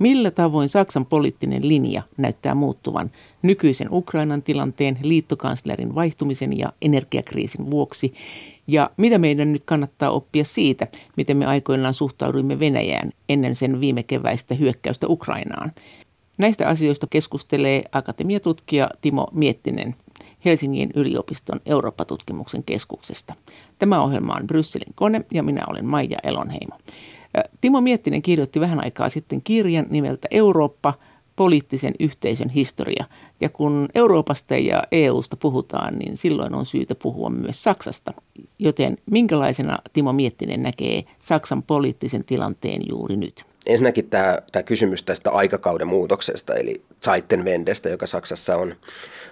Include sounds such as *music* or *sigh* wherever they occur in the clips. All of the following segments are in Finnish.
Millä tavoin Saksan poliittinen linja näyttää muuttuvan nykyisen Ukrainan tilanteen, liittokanslerin vaihtumisen ja energiakriisin vuoksi? Ja mitä meidän nyt kannattaa oppia siitä, miten me aikoinaan suhtauduimme Venäjään ennen sen viime keväistä hyökkäystä Ukrainaan? Näistä asioista keskustelee akatemiatutkija Timo Miettinen Helsingin yliopiston Eurooppa-tutkimuksen keskuksesta. Tämä ohjelma on Brysselin kone ja minä olen Maija Elonheimo. Timo Miettinen kirjoitti vähän aikaa sitten kirjan nimeltä Eurooppa, poliittisen yhteisön historia. Ja kun Euroopasta ja EUsta puhutaan, niin silloin on syytä puhua myös Saksasta. Joten minkälaisena Timo Miettinen näkee Saksan poliittisen tilanteen juuri nyt? Ensinnäkin tämä, tämä kysymys tästä aikakauden muutoksesta, eli Zeitenwendestä, joka Saksassa on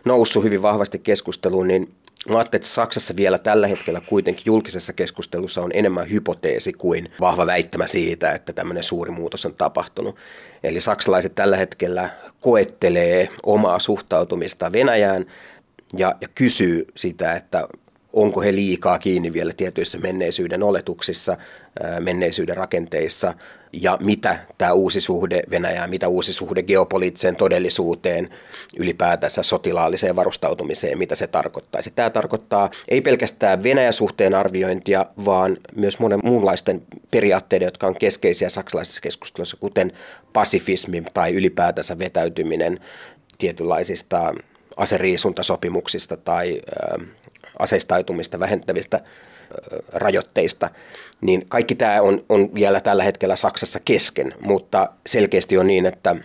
noussut hyvin vahvasti keskusteluun, niin Mä että Saksassa vielä tällä hetkellä kuitenkin julkisessa keskustelussa on enemmän hypoteesi kuin vahva väittämä siitä, että tämmöinen suuri muutos on tapahtunut. Eli saksalaiset tällä hetkellä koettelee omaa suhtautumista Venäjään ja, ja kysyy sitä, että onko he liikaa kiinni vielä tietyissä menneisyyden oletuksissa, menneisyyden rakenteissa ja mitä tämä uusi suhde Venäjään, mitä uusi suhde geopoliittiseen todellisuuteen, ylipäätänsä sotilaalliseen varustautumiseen, mitä se tarkoittaisi. Tämä tarkoittaa ei pelkästään Venäjän suhteen arviointia, vaan myös monen muunlaisten periaatteiden, jotka on keskeisiä saksalaisessa keskustelussa, kuten pasifismi tai ylipäätänsä vetäytyminen tietynlaisista aseriisuntasopimuksista tai aseistautumista vähentävistä rajoitteista, niin kaikki tämä on, on vielä tällä hetkellä Saksassa kesken, mutta selkeästi on niin, että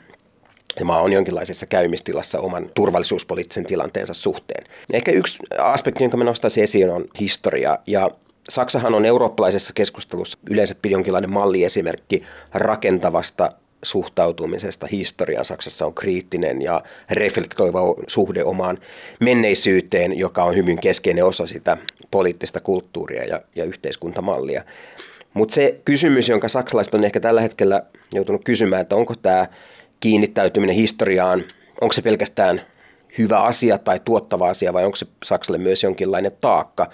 maa on jonkinlaisessa käymistilassa oman turvallisuuspoliittisen tilanteensa suhteen. Ehkä yksi aspekti, jonka mä nostaisin esiin, on historia. Ja Saksahan on eurooppalaisessa keskustelussa yleensä jonkinlainen malliesimerkki rakentavasta suhtautumisesta historiaan Saksassa on kriittinen ja reflektoiva suhde omaan menneisyyteen, joka on hyvin keskeinen osa sitä poliittista kulttuuria ja, ja yhteiskuntamallia. Mutta se kysymys, jonka saksalaiset on ehkä tällä hetkellä joutunut kysymään, että onko tämä kiinnittäytyminen historiaan, onko se pelkästään hyvä asia tai tuottava asia vai onko se Saksalle myös jonkinlainen taakka,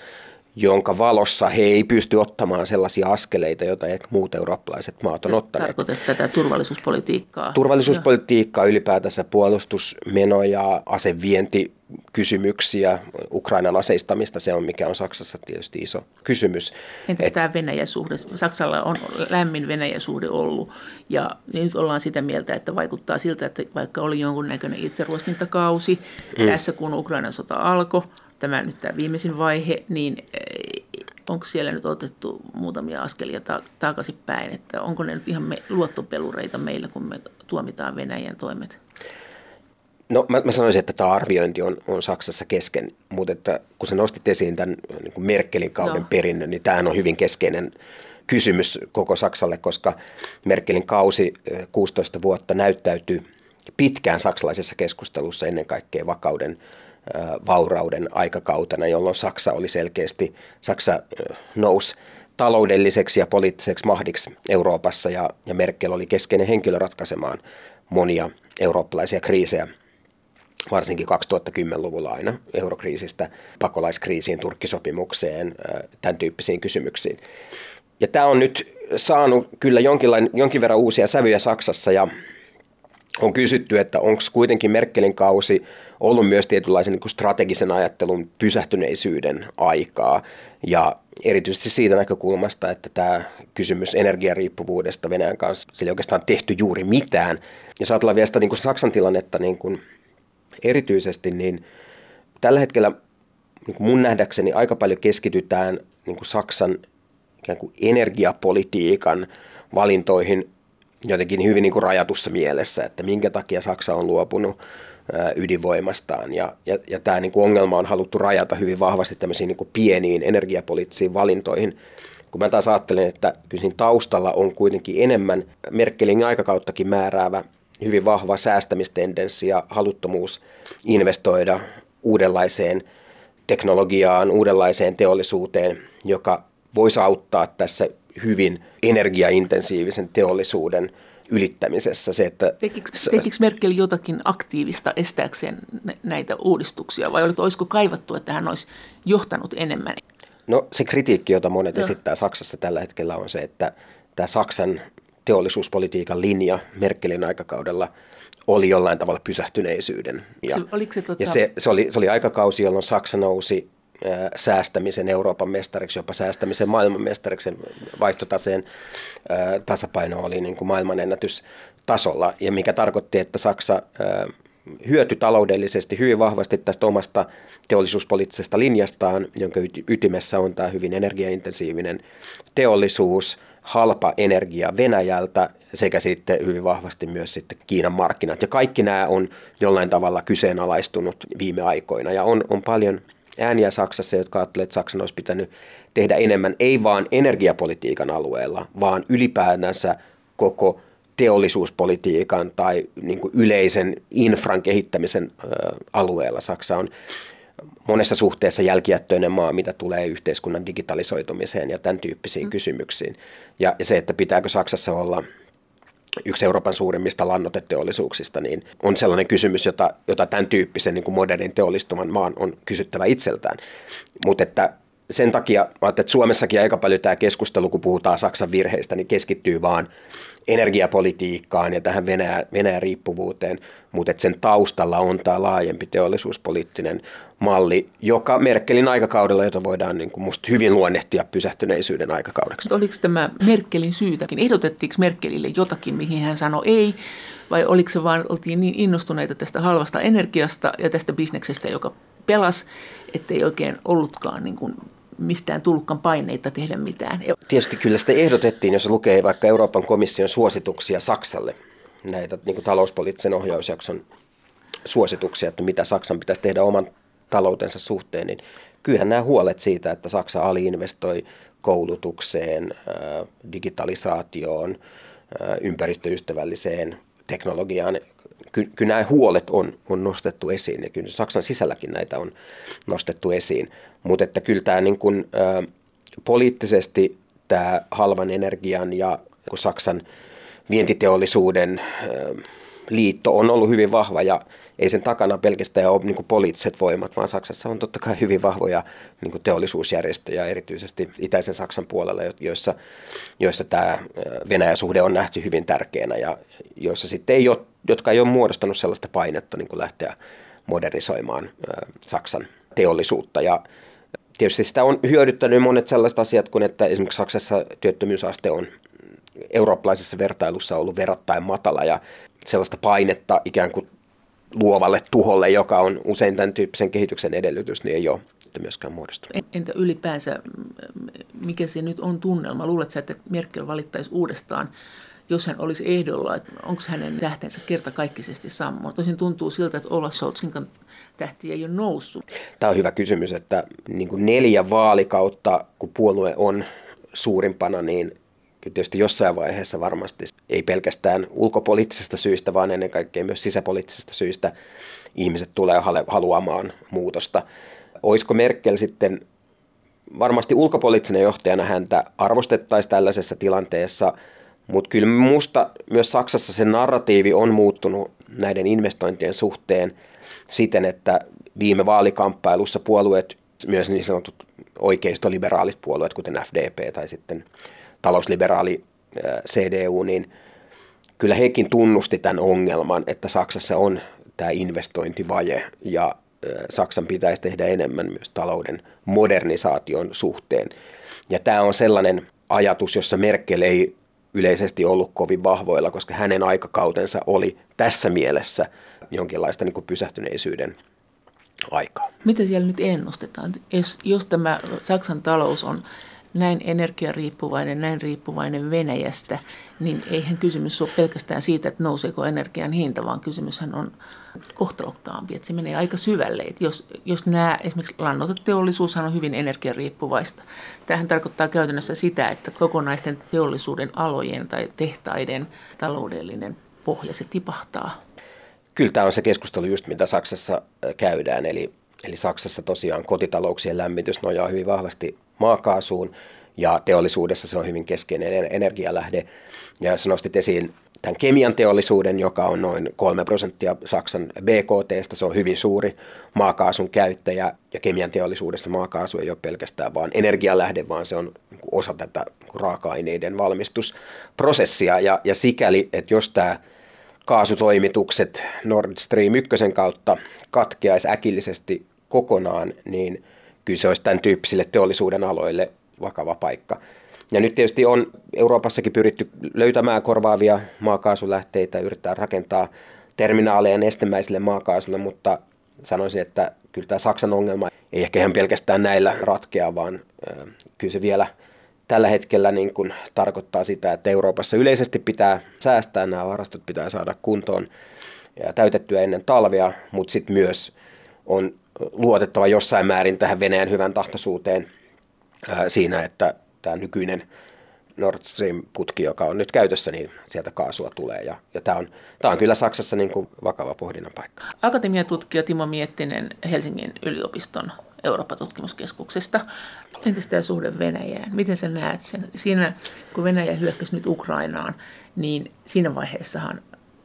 jonka valossa he ei pysty ottamaan sellaisia askeleita, joita ehkä muut eurooppalaiset maat on ottaneet. Tarkoitat tätä turvallisuuspolitiikkaa? Turvallisuuspolitiikkaa, ylipäätänsä puolustusmenoja, asevienti, kysymyksiä, Ukrainan aseistamista, se on mikä on Saksassa tietysti iso kysymys. Entäs Et, tämä Venäjän suhde? Saksalla on lämmin Venäjän suhde ollut ja nyt ollaan sitä mieltä, että vaikuttaa siltä, että vaikka oli jonkunnäköinen itseruoskintakausi mm. tässä kun Ukrainan sota alkoi, tämä nyt tämä viimeisin vaihe, niin eh, onko siellä nyt otettu muutamia askelia ta- takaisinpäin, että onko ne nyt ihan me, luottopelureita meillä, kun me tuomitaan Venäjän toimet? No mä, mä sanoisin, että tämä arviointi on, on Saksassa kesken, mutta että kun sä nostit esiin tämän niin kuin Merkelin kauden no. perinnön, niin tämähän on hyvin keskeinen kysymys koko Saksalle, koska Merkelin kausi 16 eh, vuotta näyttäytyy pitkään saksalaisessa keskustelussa ennen kaikkea vakauden vaurauden aikakautena, jolloin Saksa oli selkeästi, Saksa nousi taloudelliseksi ja poliittiseksi mahdiksi Euroopassa ja, ja Merkel oli keskeinen henkilö ratkaisemaan monia eurooppalaisia kriisejä, varsinkin 2010-luvulla aina eurokriisistä pakolaiskriisiin, turkkisopimukseen, tämän tyyppisiin kysymyksiin. Ja tämä on nyt saanut kyllä jonkin verran uusia sävyjä Saksassa ja on kysytty, että onko kuitenkin Merkelin kausi ollut myös tietynlaisen niin strategisen ajattelun pysähtyneisyyden aikaa. Ja erityisesti siitä näkökulmasta, että tämä kysymys energiariippuvuudesta Venäjän kanssa, sillä ei oikeastaan tehty juuri mitään. Ja ajatellaan vielä sitä niin kuin Saksan tilannetta niin kuin erityisesti, niin tällä hetkellä niin kuin mun nähdäkseni aika paljon keskitytään niin kuin Saksan ikään kuin energiapolitiikan valintoihin jotenkin hyvin niin kuin rajatussa mielessä, että minkä takia Saksa on luopunut ydinvoimastaan. Ja, ja, ja tämä niin kuin ongelma on haluttu rajata hyvin vahvasti tämmöisiin niin kuin pieniin energiapoliittisiin valintoihin. Kun mä taas ajattelen, että kyllä siinä taustalla on kuitenkin enemmän Merkelin aikakauttakin määräävä hyvin vahva säästämistendenssi ja haluttomuus investoida uudenlaiseen teknologiaan, uudenlaiseen teollisuuteen, joka voisi auttaa tässä hyvin energiaintensiivisen teollisuuden ylittämisessä. Se, että tekikö, tekikö Merkel jotakin aktiivista estääkseen näitä uudistuksia vai olisiko kaivattu, että hän olisi johtanut enemmän? No se kritiikki, jota monet Joo. esittää Saksassa tällä hetkellä on se, että tämä Saksan teollisuuspolitiikan linja Merkelin aikakaudella oli jollain tavalla pysähtyneisyyden. Ja se, oliko se, tota... ja se, se, oli, se oli aikakausi, jolloin Saksa nousi säästämisen Euroopan mestariksi, jopa säästämisen maailmanmestariksi. Vaihtotaseen tasapaino oli niin kuin maailmanennätystasolla, ja mikä tarkoitti, että Saksa hyöty taloudellisesti hyvin vahvasti tästä omasta teollisuuspoliittisesta linjastaan, jonka ytimessä on tämä hyvin energiaintensiivinen teollisuus, halpa energia Venäjältä sekä sitten hyvin vahvasti myös sitten Kiinan markkinat. Ja kaikki nämä on jollain tavalla kyseenalaistunut viime aikoina ja on, on paljon ääniä Saksassa, jotka ajattelevat, että Saksan olisi pitänyt tehdä enemmän, ei vaan energiapolitiikan alueella, vaan ylipäätänsä koko teollisuuspolitiikan tai niin kuin yleisen infran kehittämisen alueella. Saksa on monessa suhteessa jälkijättöinen maa, mitä tulee yhteiskunnan digitalisoitumiseen ja tämän tyyppisiin mm. kysymyksiin. Ja se, että pitääkö Saksassa olla yksi Euroopan suurimmista lannoteteollisuuksista, niin on sellainen kysymys, jota, jota tämän tyyppisen niin kuin modernin teollistuvan maan on kysyttävä itseltään. Mutta että sen takia että Suomessakin aika paljon tämä keskustelu, kun puhutaan Saksan virheistä, niin keskittyy vaan energiapolitiikkaan ja tähän Venäjä, Venäjän riippuvuuteen, mutta sen taustalla on tämä laajempi teollisuuspoliittinen malli, joka Merkelin aikakaudella, jota voidaan niin kuin musta hyvin luonnehtia pysähtyneisyyden aikakaudeksi. Oliko tämä Merkelin syytäkin? Ehdotettiinko Merkelille jotakin, mihin hän sanoi ei, vai oliko se vaan, oltiin niin innostuneita tästä halvasta energiasta ja tästä bisneksestä, joka pelas, ettei oikein ollutkaan niin kuin mistään tullutkaan paineita tehdä mitään. Tietysti kyllä sitä ehdotettiin, jos lukee vaikka Euroopan komission suosituksia Saksalle, näitä niin kuin talouspoliittisen ohjausjakson suosituksia, että mitä Saksan pitäisi tehdä oman taloutensa suhteen, niin kyllähän nämä huolet siitä, että Saksa aliinvestoi koulutukseen, digitalisaatioon, ympäristöystävälliseen teknologiaan, kyllä nämä huolet on, on nostettu esiin ja kyllä Saksan sisälläkin näitä on nostettu esiin. Mutta että kyllä tämä niin kuin, ä, poliittisesti tämä halvan energian ja Saksan vientiteollisuuden ä, liitto on ollut hyvin vahva ja ei sen takana pelkästään ole niin poliittiset voimat, vaan Saksassa on totta kai hyvin vahvoja niin teollisuusjärjestöjä, erityisesti itäisen Saksan puolella, joissa, joissa tämä Venäjä-suhde on nähty hyvin tärkeänä ja joissa sitten ei ole, jotka ei ole muodostanut sellaista painetta niin lähteä modernisoimaan Saksan teollisuutta. Ja tietysti sitä on hyödyttänyt monet sellaiset asiat kuin, että esimerkiksi Saksassa työttömyysaste on eurooppalaisessa vertailussa ollut verrattain matala ja sellaista painetta ikään kuin luovalle tuholle, joka on usein tämän tyyppisen kehityksen edellytys, niin ei ole myöskään muodostunut. Entä ylipäänsä, mikä se nyt on tunnelma? Luuletko että Merkel valittaisi uudestaan, jos hän olisi ehdolla, että onko hänen tähtensä kertakaikkisesti sammunut? Tosin tuntuu siltä, että Olaf Scholzinkan tähti ei ole noussut. Tämä on hyvä kysymys, että niin kuin neljä vaalikautta, kun puolue on suurimpana, niin kyllä tietysti jossain vaiheessa varmasti ei pelkästään ulkopoliittisesta syistä, vaan ennen kaikkea myös sisäpoliittisesta syistä ihmiset tulee haluamaan muutosta. Olisiko Merkel sitten, varmasti ulkopoliittisena johtajana häntä arvostettaisiin tällaisessa tilanteessa, mutta kyllä minusta myös Saksassa se narratiivi on muuttunut näiden investointien suhteen siten, että viime vaalikamppailussa puolueet, myös niin sanotut oikeistoliberaalit puolueet, kuten FDP tai sitten talousliberaali CDU, niin kyllä hekin tunnusti tämän ongelman, että Saksassa on tämä investointivaje ja Saksan pitäisi tehdä enemmän myös talouden modernisaation suhteen. Ja tämä on sellainen ajatus, jossa Merkel ei yleisesti ollut kovin vahvoilla, koska hänen aikakautensa oli tässä mielessä jonkinlaista niin kuin pysähtyneisyyden aikaa. Mitä siellä nyt ennustetaan? Jos, jos tämä Saksan talous on näin energiariippuvainen, näin riippuvainen Venäjästä, niin eihän kysymys ole pelkästään siitä, että nouseeko energian hinta, vaan kysymyshän on kohtalokkaampi, että se menee aika syvälle. Että jos, jos nämä, esimerkiksi lannoiteteollisuushan on hyvin energiariippuvaista. Tämähän tarkoittaa käytännössä sitä, että kokonaisten teollisuuden alojen tai tehtaiden taloudellinen pohja se tipahtaa. Kyllä tämä on se keskustelu just mitä Saksassa käydään, eli Eli Saksassa tosiaan kotitalouksien lämmitys nojaa hyvin vahvasti maakaasuun ja teollisuudessa se on hyvin keskeinen energialähde. Ja sä nostit esiin tämän kemian teollisuuden, joka on noin 3 prosenttia Saksan BKTstä. Se on hyvin suuri maakaasun käyttäjä ja kemian teollisuudessa maakaasu ei ole pelkästään vaan energialähde, vaan se on osa tätä raaka-aineiden valmistusprosessia. Ja, ja sikäli, että jos tämä kaasutoimitukset Nord Stream 1 kautta katkeaisi äkillisesti kokonaan, niin kyllä se olisi tämän tyyppisille teollisuuden aloille vakava paikka. Ja nyt tietysti on Euroopassakin pyritty löytämään korvaavia maakaasulähteitä, yrittää rakentaa terminaaleja nestemäiselle maakaasulle, mutta sanoisin, että kyllä tämä Saksan ongelma ei ehkä ihan pelkästään näillä ratkea, vaan kyllä se vielä tällä hetkellä niin kuin tarkoittaa sitä, että Euroopassa yleisesti pitää säästää, nämä varastot pitää saada kuntoon ja täytettyä ennen talvea, mutta sitten myös on luotettava jossain määrin tähän Venäjän hyvän tahtoisuuteen siinä, että tämä nykyinen Nord Stream-putki, joka on nyt käytössä, niin sieltä kaasua tulee. Ja, ja tämä, on, tämä on kyllä Saksassa niin kuin vakava pohdinnan paikka. Akatemiatutkija Timo Miettinen Helsingin yliopiston Eurooppa-tutkimuskeskuksesta. Entäs tämä suhde Venäjään? Miten sä näet sen? Siinä, kun Venäjä hyökkäsi nyt Ukrainaan, niin siinä vaiheessahan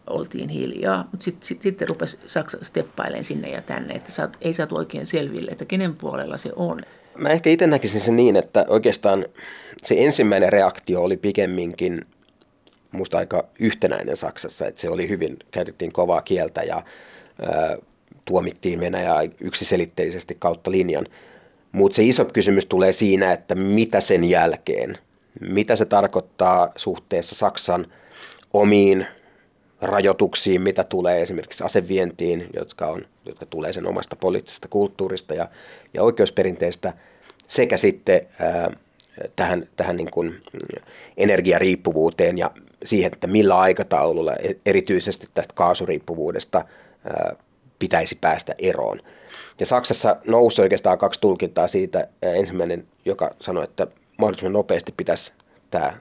oltiin hiljaa, mutta sitten sit, sit rupesi Saksa steppailemaan sinne ja tänne, että saat, ei saatu oikein selville, että kenen puolella se on. Mä ehkä itse näkisin sen niin, että oikeastaan se ensimmäinen reaktio oli pikemminkin musta aika yhtenäinen Saksassa, että se oli hyvin, käytettiin kovaa kieltä ja ää, tuomittiin Venäjää yksiselitteisesti kautta linjan. Mutta se iso kysymys tulee siinä, että mitä sen jälkeen, mitä se tarkoittaa suhteessa Saksan omiin rajoituksiin, mitä tulee esimerkiksi asevientiin, jotka, on, jotka tulee sen omasta poliittisesta kulttuurista ja, ja oikeusperinteestä, sekä sitten ää, tähän, tähän niin kuin energiariippuvuuteen ja siihen, että millä aikataululla e, erityisesti tästä kaasuriippuvuudesta ää, pitäisi päästä eroon. Ja Saksassa nousi oikeastaan kaksi tulkintaa siitä. Ensimmäinen, joka sanoi, että mahdollisimman nopeasti pitäisi tämä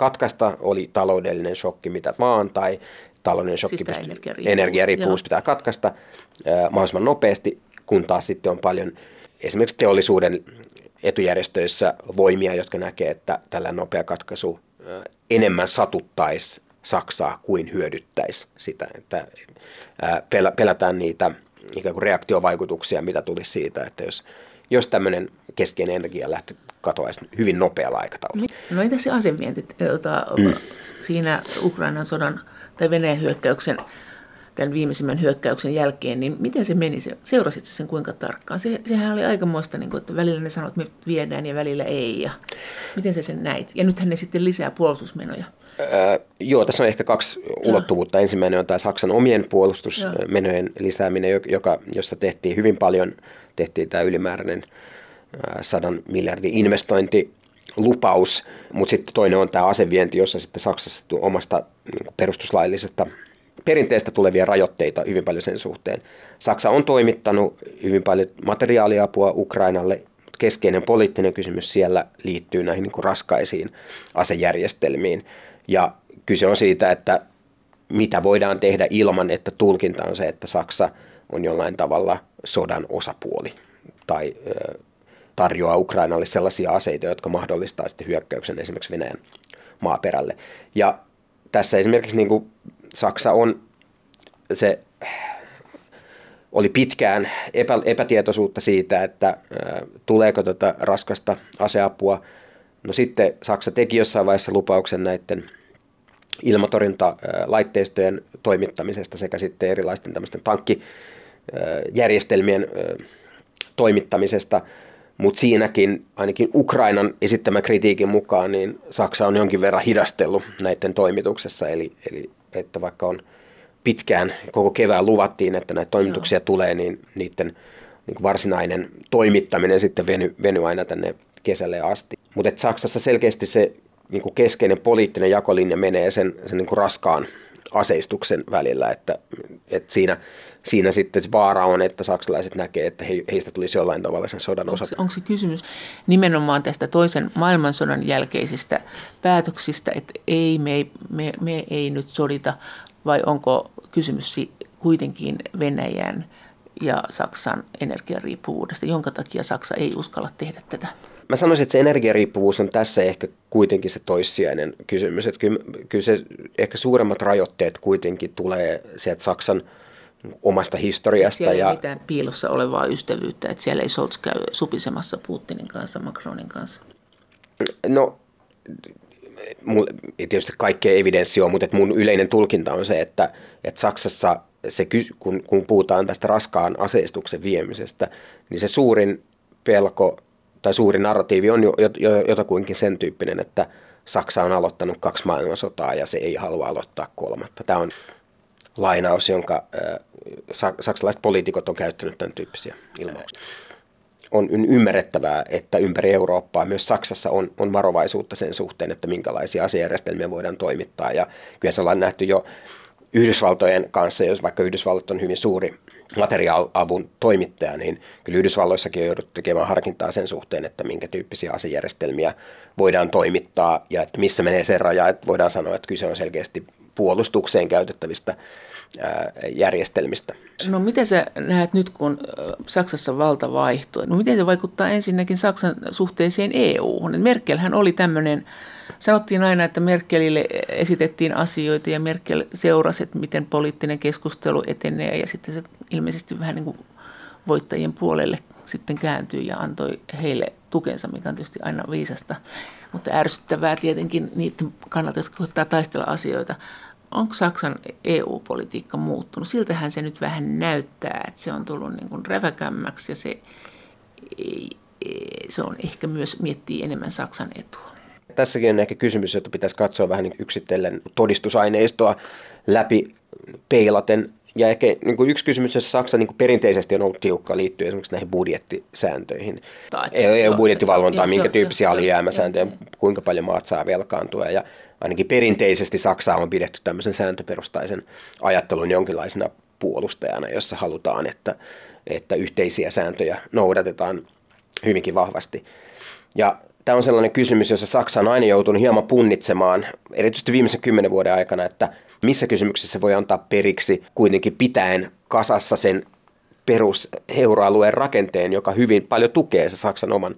katkaista, oli taloudellinen shokki mitä vaan, tai taloudellinen shokki, siis energiariippuvuus, energiariippuvuus pitää katkaista mahdollisimman nopeasti, kun taas sitten on paljon esimerkiksi teollisuuden etujärjestöissä voimia, jotka näkee, että tällä nopea katkaisu enemmän satuttaisi Saksaa kuin hyödyttäisi sitä, että pelätään niitä ikään kuin reaktiovaikutuksia, mitä tulisi siitä, että jos, jos tämmöinen keskeinen energia lähtee katoaisi hyvin nopealla aikataululla. No entä se asevienti tuota, mm. siinä Ukrainan sodan tai Venäjän hyökkäyksen, tämän viimeisimmän hyökkäyksen jälkeen, niin miten se meni? Seurasit sen kuinka tarkkaan? Se, sehän oli aikamoista, niin kuin, että välillä ne sanoivat, että me viedään ja välillä ei. Ja miten se sen näit? Ja nythän ne sitten lisää puolustusmenoja. Öö, joo, tässä on ehkä kaksi ulottuvuutta. Ja. Ensimmäinen on tämä Saksan omien puolustusmenojen lisääminen, joka, jossa tehtiin hyvin paljon, tehtiin tämä ylimääräinen sadan miljardin investointi lupaus, mutta sitten toinen on tämä asevienti, jossa sitten Saksassa omasta niin perustuslaillisesta perinteestä tulevia rajoitteita hyvin paljon sen suhteen. Saksa on toimittanut hyvin paljon materiaaliapua Ukrainalle. Keskeinen poliittinen kysymys siellä liittyy näihin niin raskaisiin asejärjestelmiin. Ja kyse on siitä, että mitä voidaan tehdä ilman, että tulkinta on se, että Saksa on jollain tavalla sodan osapuoli tai tarjoaa Ukrainalle sellaisia aseita, jotka mahdollistaa sitten hyökkäyksen esimerkiksi Venäjän maaperälle. Ja tässä esimerkiksi niin kuin Saksa on se oli pitkään epä, epätietoisuutta siitä, että tuleeko tätä raskasta aseapua. No sitten Saksa teki jossain vaiheessa lupauksen näiden ilmatorjuntalaitteistojen toimittamisesta sekä sitten erilaisten tämmöisten tankkijärjestelmien toimittamisesta. Mutta siinäkin ainakin Ukrainan esittämän kritiikin mukaan, niin Saksa on jonkin verran hidastellut näiden toimituksessa. Eli, eli että vaikka on pitkään, koko kevään luvattiin, että näitä toimituksia Joo. tulee, niin niiden niin varsinainen toimittaminen sitten veny, veny aina tänne kesälle asti. Mutta Saksassa selkeästi se niin kuin keskeinen poliittinen jakolinja menee sen, sen niin kuin raskaan aseistuksen välillä, että, että siinä, siinä sitten vaara on, että saksalaiset näkee, että he, heistä tulisi jollain tavalla sen sodan osa. Onko, onko se kysymys nimenomaan tästä toisen maailmansodan jälkeisistä päätöksistä, että ei, me, ei, me, me ei nyt sodita, vai onko kysymys kuitenkin Venäjän ja Saksan energiariippuvuudesta, jonka takia Saksa ei uskalla tehdä tätä? Mä sanoisin, että se energiariippuvuus on tässä ehkä kuitenkin se toissijainen kysymys. Että kyllä, kyllä se ehkä suuremmat rajoitteet kuitenkin tulee sieltä Saksan omasta historiasta. Siellä ja... ei mitään piilossa olevaa ystävyyttä, että siellä ei Scholz käy supisemassa Putinin kanssa, Macronin kanssa. No tietysti kaikkea evidenssi on, mutta mun yleinen tulkinta on se, että, että Saksassa se, kun, kun puhutaan tästä raskaan aseistuksen viemisestä, niin se suurin pelko tai suuri narratiivi on jo, jo, jotakuinkin sen tyyppinen, että Saksa on aloittanut kaksi maailmansotaa ja se ei halua aloittaa kolmatta. Tämä on lainaus, jonka äh, saksalaiset poliitikot on käyttänyt tämän tyyppisiä ilmauksia on ymmärrettävää, että ympäri Eurooppaa, myös Saksassa on, on varovaisuutta sen suhteen, että minkälaisia asejärjestelmiä voidaan toimittaa. Ja kyllä se ollaan nähty jo Yhdysvaltojen kanssa, jos vaikka Yhdysvallat on hyvin suuri materiaalavun toimittaja, niin kyllä Yhdysvalloissakin on jouduttu tekemään harkintaa sen suhteen, että minkä tyyppisiä asejärjestelmiä voidaan toimittaa ja että missä menee se raja, että voidaan sanoa, että kyse on selkeästi puolustukseen käytettävistä järjestelmistä. No miten sä näet nyt, kun Saksassa valta vaihtuu? No miten se vaikuttaa ensinnäkin Saksan suhteeseen EU-hun? Merkelhän oli tämmöinen, sanottiin aina, että Merkelille esitettiin asioita ja Merkel seurasi, että miten poliittinen keskustelu etenee ja sitten se ilmeisesti vähän niin kuin voittajien puolelle sitten kääntyi ja antoi heille tukensa, mikä on tietysti aina viisasta, mutta ärsyttävää tietenkin niiden kannalta, jotka koittaa taistella asioita onko Saksan EU-politiikka muuttunut? Siltähän se nyt vähän näyttää, että se on tullut niin kuin räväkämmäksi ja se, se on ehkä myös miettii enemmän Saksan etua. Tässäkin on ehkä kysymys, jota pitäisi katsoa vähän niin yksitellen todistusaineistoa läpi peilaten. Ja ehkä niin kuin yksi kysymys, jossa Saksa niin kuin perinteisesti on ollut tiukka liittyy esimerkiksi näihin budjettisääntöihin. EU-budjettivalvontaan, minkä tyyppisiä alijäämäsääntöjä, kuinka paljon maat saa velkaantua. Ja ainakin perinteisesti Saksaa on pidetty tämmöisen sääntöperustaisen ajattelun jonkinlaisena puolustajana, jossa halutaan, että, että yhteisiä sääntöjä noudatetaan hyvinkin vahvasti. Ja tämä on sellainen kysymys, jossa Saksa on aina joutunut hieman punnitsemaan, erityisesti viimeisen kymmenen vuoden aikana, että missä kysymyksessä voi antaa periksi kuitenkin pitäen kasassa sen perus euroalueen rakenteen, joka hyvin paljon tukee se Saksan oman,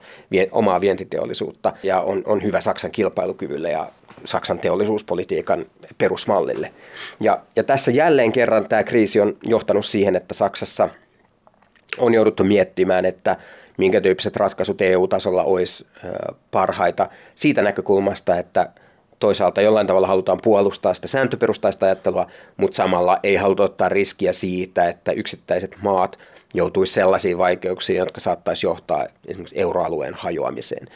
omaa vientiteollisuutta ja on, on hyvä Saksan kilpailukyvylle ja Saksan teollisuuspolitiikan perusmallille. Ja, ja tässä jälleen kerran tämä kriisi on johtanut siihen, että Saksassa on jouduttu miettimään, että minkä tyyppiset ratkaisut EU-tasolla olisi parhaita siitä näkökulmasta, että toisaalta jollain tavalla halutaan puolustaa sitä sääntöperustaista ajattelua, mutta samalla ei haluta ottaa riskiä siitä, että yksittäiset maat joutuisi sellaisiin vaikeuksiin, jotka saattaisi johtaa esimerkiksi euroalueen hajoamiseen.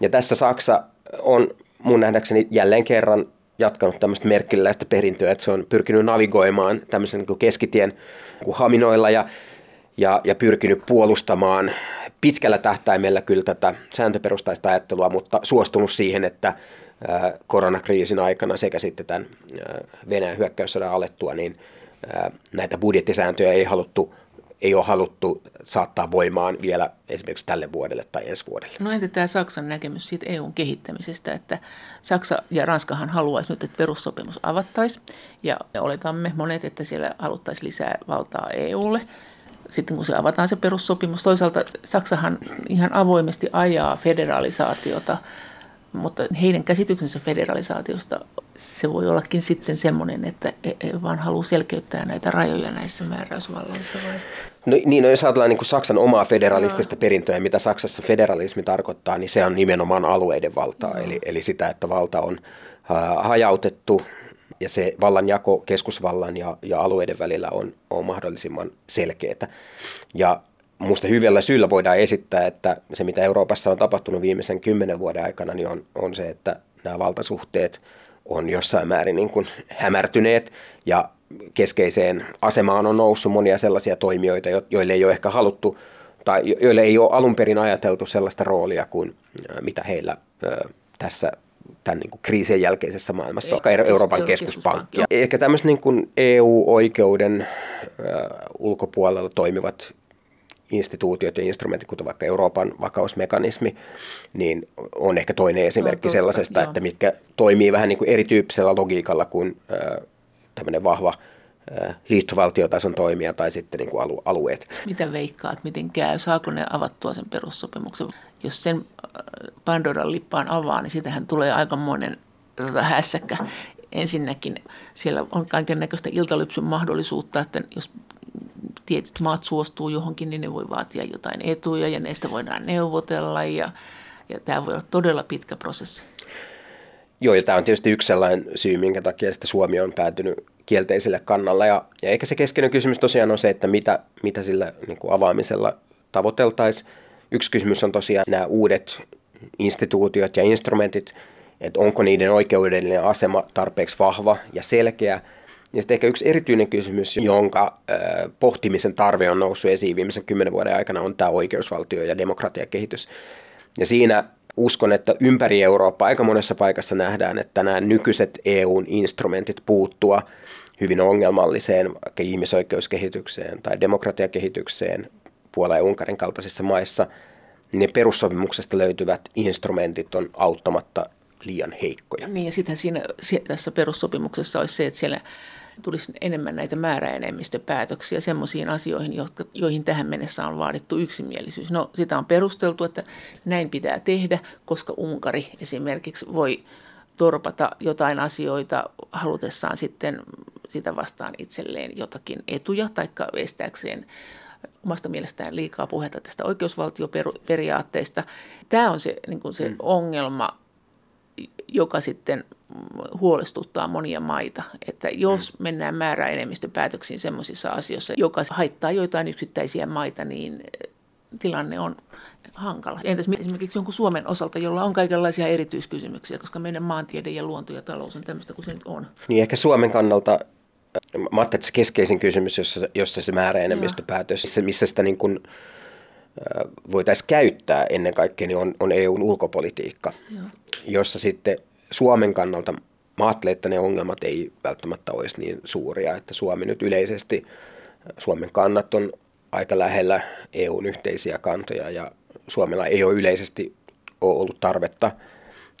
Ja tässä Saksa on mun nähdäkseni jälleen kerran jatkanut tämmöistä merkilläistä perintöä, että se on pyrkinyt navigoimaan tämmöisen niin keskitien niin haminoilla ja, ja, ja pyrkinyt puolustamaan pitkällä tähtäimellä kyllä tätä sääntöperustaista ajattelua, mutta suostunut siihen, että koronakriisin aikana sekä sitten tämän Venäjän hyökkäyssodan alettua, niin näitä budjettisääntöjä ei haluttu ei ole haluttu saattaa voimaan vielä esimerkiksi tälle vuodelle tai ensi vuodelle. No entä tämä Saksan näkemys siitä EUn kehittämisestä, että Saksa ja Ranskahan haluaisi nyt, että perussopimus avattaisi ja oletamme monet, että siellä haluttaisiin lisää valtaa EUlle. Sitten kun se avataan se perussopimus, toisaalta Saksahan ihan avoimesti ajaa federalisaatiota mutta heidän käsityksensä federalisaatiosta se voi ollakin sitten semmoinen, että he vaan haluaa selkeyttää näitä rajoja näissä määräysvalloissa vai? No, niin, no jos ajatellaan niin kuin Saksan omaa federalistista no. perintöä, mitä Saksassa federalismi tarkoittaa, niin se on nimenomaan alueiden valtaa. No. Eli, eli sitä, että valta on hajautettu ja se vallanjako keskusvallan ja, ja alueiden välillä on, on mahdollisimman selkeää. Ja Minusta hyvällä syyllä voidaan esittää, että se mitä Euroopassa on tapahtunut viimeisen kymmenen vuoden aikana, niin on, on se, että nämä valtasuhteet on jossain määrin niin kuin hämärtyneet ja keskeiseen asemaan on noussut monia sellaisia toimijoita, joille ei ole ehkä haluttu tai joille ei ole alun perin ajateltu sellaista roolia kuin mitä heillä tässä tämän niin kuin kriisien jälkeisessä maailmassa, ei, Euroopan keskuspankki. keskuspankki. Ehkä tämmöiset niin EU-oikeuden äh, ulkopuolella toimivat instituutiot ja instrumentit, kuten vaikka Euroopan vakausmekanismi, niin on ehkä toinen esimerkki sellaisesta, että mitkä toimii vähän niin kuin erityyppisellä logiikalla kuin äh, tämmöinen vahva äh, liittovaltiotason toimija tai sitten niin kuin alu, alueet. Mitä veikkaat, miten käy? Saako ne avattua sen perussopimuksen? Jos sen Pandoran lippaan avaa, niin sitähän tulee aikamoinen hässäkkä. Ensinnäkin siellä on kaiken näköistä iltalypsyn mahdollisuutta, että jos tietyt maat suostuu johonkin, niin ne voi vaatia jotain etuja ja neistä voidaan neuvotella ja Ja tämä voi olla todella pitkä prosessi. Joo, ja tämä on tietysti yksi sellainen syy, minkä takia sitten Suomi on päätynyt kielteiselle kannalla. Ja, ja eikä se keskeinen kysymys tosiaan on se, että mitä, mitä sillä niin kuin avaamisella tavoiteltaisiin. Yksi kysymys on tosiaan nämä uudet instituutiot ja instrumentit, että onko niiden oikeudellinen asema tarpeeksi vahva ja selkeä. Ja sitten ehkä yksi erityinen kysymys, jonka pohtimisen tarve on noussut esiin viimeisen kymmenen vuoden aikana, on tämä oikeusvaltio- ja demokratiakehitys. Ja siinä uskon, että ympäri Eurooppaa aika monessa paikassa nähdään, että nämä nykyiset EUn instrumentit puuttua hyvin ongelmalliseen vaikka ihmisoikeuskehitykseen tai demokratiakehitykseen Puola ja Unkarin kaltaisissa maissa, niin ne perussopimuksesta löytyvät instrumentit on auttamatta liian heikkoja. Niin ja sitten siinä tässä perussopimuksessa olisi se, että siellä tulisi enemmän näitä määräenemmistöpäätöksiä semmoisiin asioihin, jotka, joihin tähän mennessä on vaadittu yksimielisyys. No sitä on perusteltu, että näin pitää tehdä, koska Unkari esimerkiksi voi torpata jotain asioita halutessaan sitten sitä vastaan itselleen jotakin etuja tai estääkseen omasta mielestään liikaa puhetta tästä oikeusvaltioperiaatteesta. Tämä on se, niin kuin se mm. ongelma, joka sitten huolestuttaa monia maita, että jos mm. mennään määräenemmistöpäätöksiin sellaisissa asioissa, joka haittaa joitain yksittäisiä maita, niin tilanne on hankala. Entäs esimerkiksi jonkun Suomen osalta, jolla on kaikenlaisia erityiskysymyksiä, koska meidän maantiede ja luonto ja talous on tämmöistä kuin se nyt on. Niin ehkä Suomen kannalta Mä että se keskeisin kysymys, jossa, jossa se määräenemmistöpäätös, missä, missä sitä niin kuin, voitaisiin käyttää ennen kaikkea, niin on, on EUn ulkopolitiikka, Joo. jossa sitten Suomen kannalta mä ajattelen, että ne ongelmat ei välttämättä olisi niin suuria, että Suomi nyt yleisesti, Suomen kannat on aika lähellä EUn yhteisiä kantoja ja Suomella ei ole yleisesti ole ollut tarvetta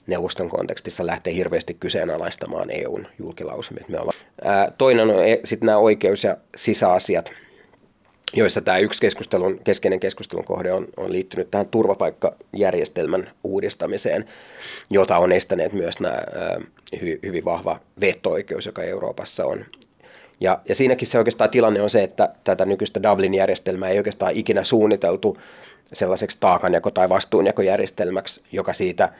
neuvoston kontekstissa lähteä hirveästi kyseenalaistamaan EUn julkilausumia. Me ollaan. Ää, toinen on e, sitten nämä oikeus- ja sisäasiat, joissa tämä yksi keskustelun, keskeinen keskustelun kohde on, on liittynyt tähän turvapaikkajärjestelmän uudistamiseen, jota on estäneet myös nämä hy, hyvin vahva veto-oikeus, joka Euroopassa on. Ja, ja siinäkin se oikeastaan tilanne on se, että tätä nykyistä Dublin-järjestelmää ei oikeastaan ikinä suunniteltu sellaiseksi taakanjako- tai vastuunjakojärjestelmäksi, joka siitä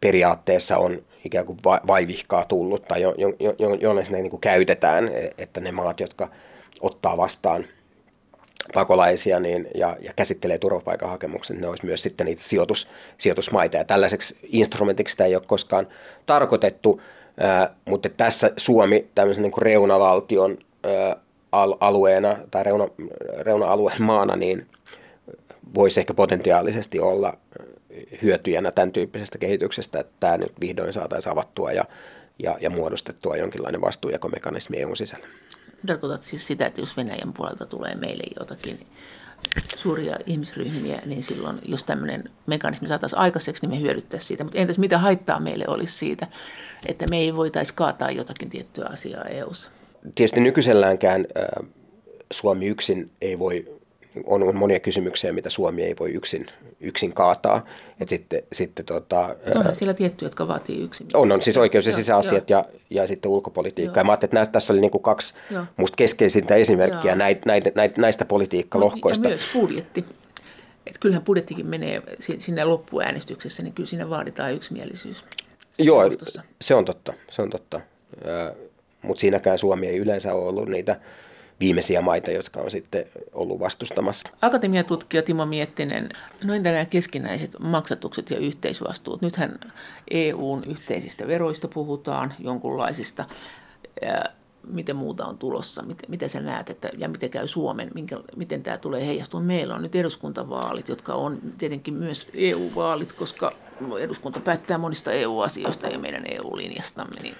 periaatteessa on ikään kuin vaivihkaa tullut tai jo, jo, jo, jonne niin kuin käytetään, että ne maat, jotka ottaa vastaan pakolaisia niin, ja, ja käsittelee turvapaikanhakemuksen, ne olisi myös sitten niitä sijoitus, sijoitusmaita. Ja tällaiseksi instrumentiksi sitä ei ole koskaan tarkoitettu, ää, mutta tässä Suomi tämmöisen niin kuin reunavaltion ää, alueena tai reuna, reuna-alueen maana, niin voisi ehkä potentiaalisesti olla hyötyjänä tämän tyyppisestä kehityksestä, että tämä nyt vihdoin saataisiin avattua ja, ja, ja muodostettua jonkinlainen vastuujakomekanismi EUn sisällä. Tarkoitat siis sitä, että jos Venäjän puolelta tulee meille jotakin suuria ihmisryhmiä, niin silloin, jos tämmöinen mekanismi saataisiin aikaiseksi, niin me hyödyttäisiin siitä. Mutta entäs mitä haittaa meille olisi siitä, että me ei voitaisi kaataa jotakin tiettyä asiaa EUssa? Tietysti nykyiselläänkään Suomi yksin ei voi on, on monia kysymyksiä, mitä Suomi ei voi yksin, yksin kaataa. Et sitten, sitten, tota, Onhan siellä tiettyjä, jotka vaatii yksin. On, on siis oikeus- ja sisäasiat ja, ja sitten ulkopolitiikka. Joo. Ja mä ajattelin, että näistä, tässä oli niin kuin kaksi Joo. musta keskeisintä esimerkkiä näitä, näitä, näitä, näistä politiikkalohkoista. Ja myös budjetti. Et kyllähän budjettikin menee sinne loppuäänestyksessä, niin kyllä siinä vaaditaan yksimielisyys. Joo, se on totta. Se on totta. Mutta siinäkään Suomi ei yleensä ole ollut niitä viimeisiä maita, jotka on sitten ollut vastustamassa. Akatemiatutkija Timo Miettinen, noin nämä keskinäiset maksatukset ja yhteisvastuut. Nythän EUn yhteisistä veroista puhutaan, jonkunlaisista. Miten muuta on tulossa? Miten, miten sä näet, että, ja miten käy Suomen? Minkä, miten tämä tulee heijastua? Meillä on nyt eduskuntavaalit, jotka on tietenkin myös EU-vaalit, koska eduskunta päättää monista EU-asioista ja meidän EU-linjastamme. Niin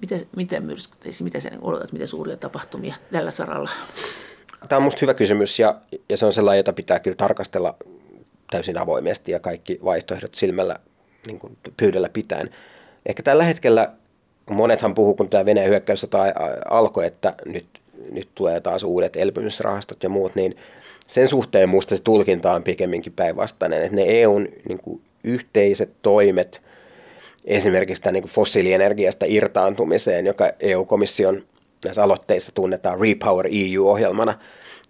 mitä, mitä myrskyteisi, mitä sä odotat, mitä suuria tapahtumia tällä saralla? Tämä on minusta hyvä kysymys ja, ja se on sellainen, jota pitää kyllä tarkastella täysin avoimesti ja kaikki vaihtoehdot silmällä niin kuin pyydellä pitäen. Ehkä tällä hetkellä monethan puhuu, kun tämä Venäjän hyökkäyssota alkoi, että nyt, nyt tulee taas uudet elpymisrahastot ja muut, niin sen suhteen minusta se tulkinta on pikemminkin päinvastainen, että ne EUn niin kuin yhteiset toimet – esimerkiksi tämän niin fossiilienergiasta irtaantumiseen, joka EU-komission näissä aloitteissa tunnetaan Repower EU-ohjelmana,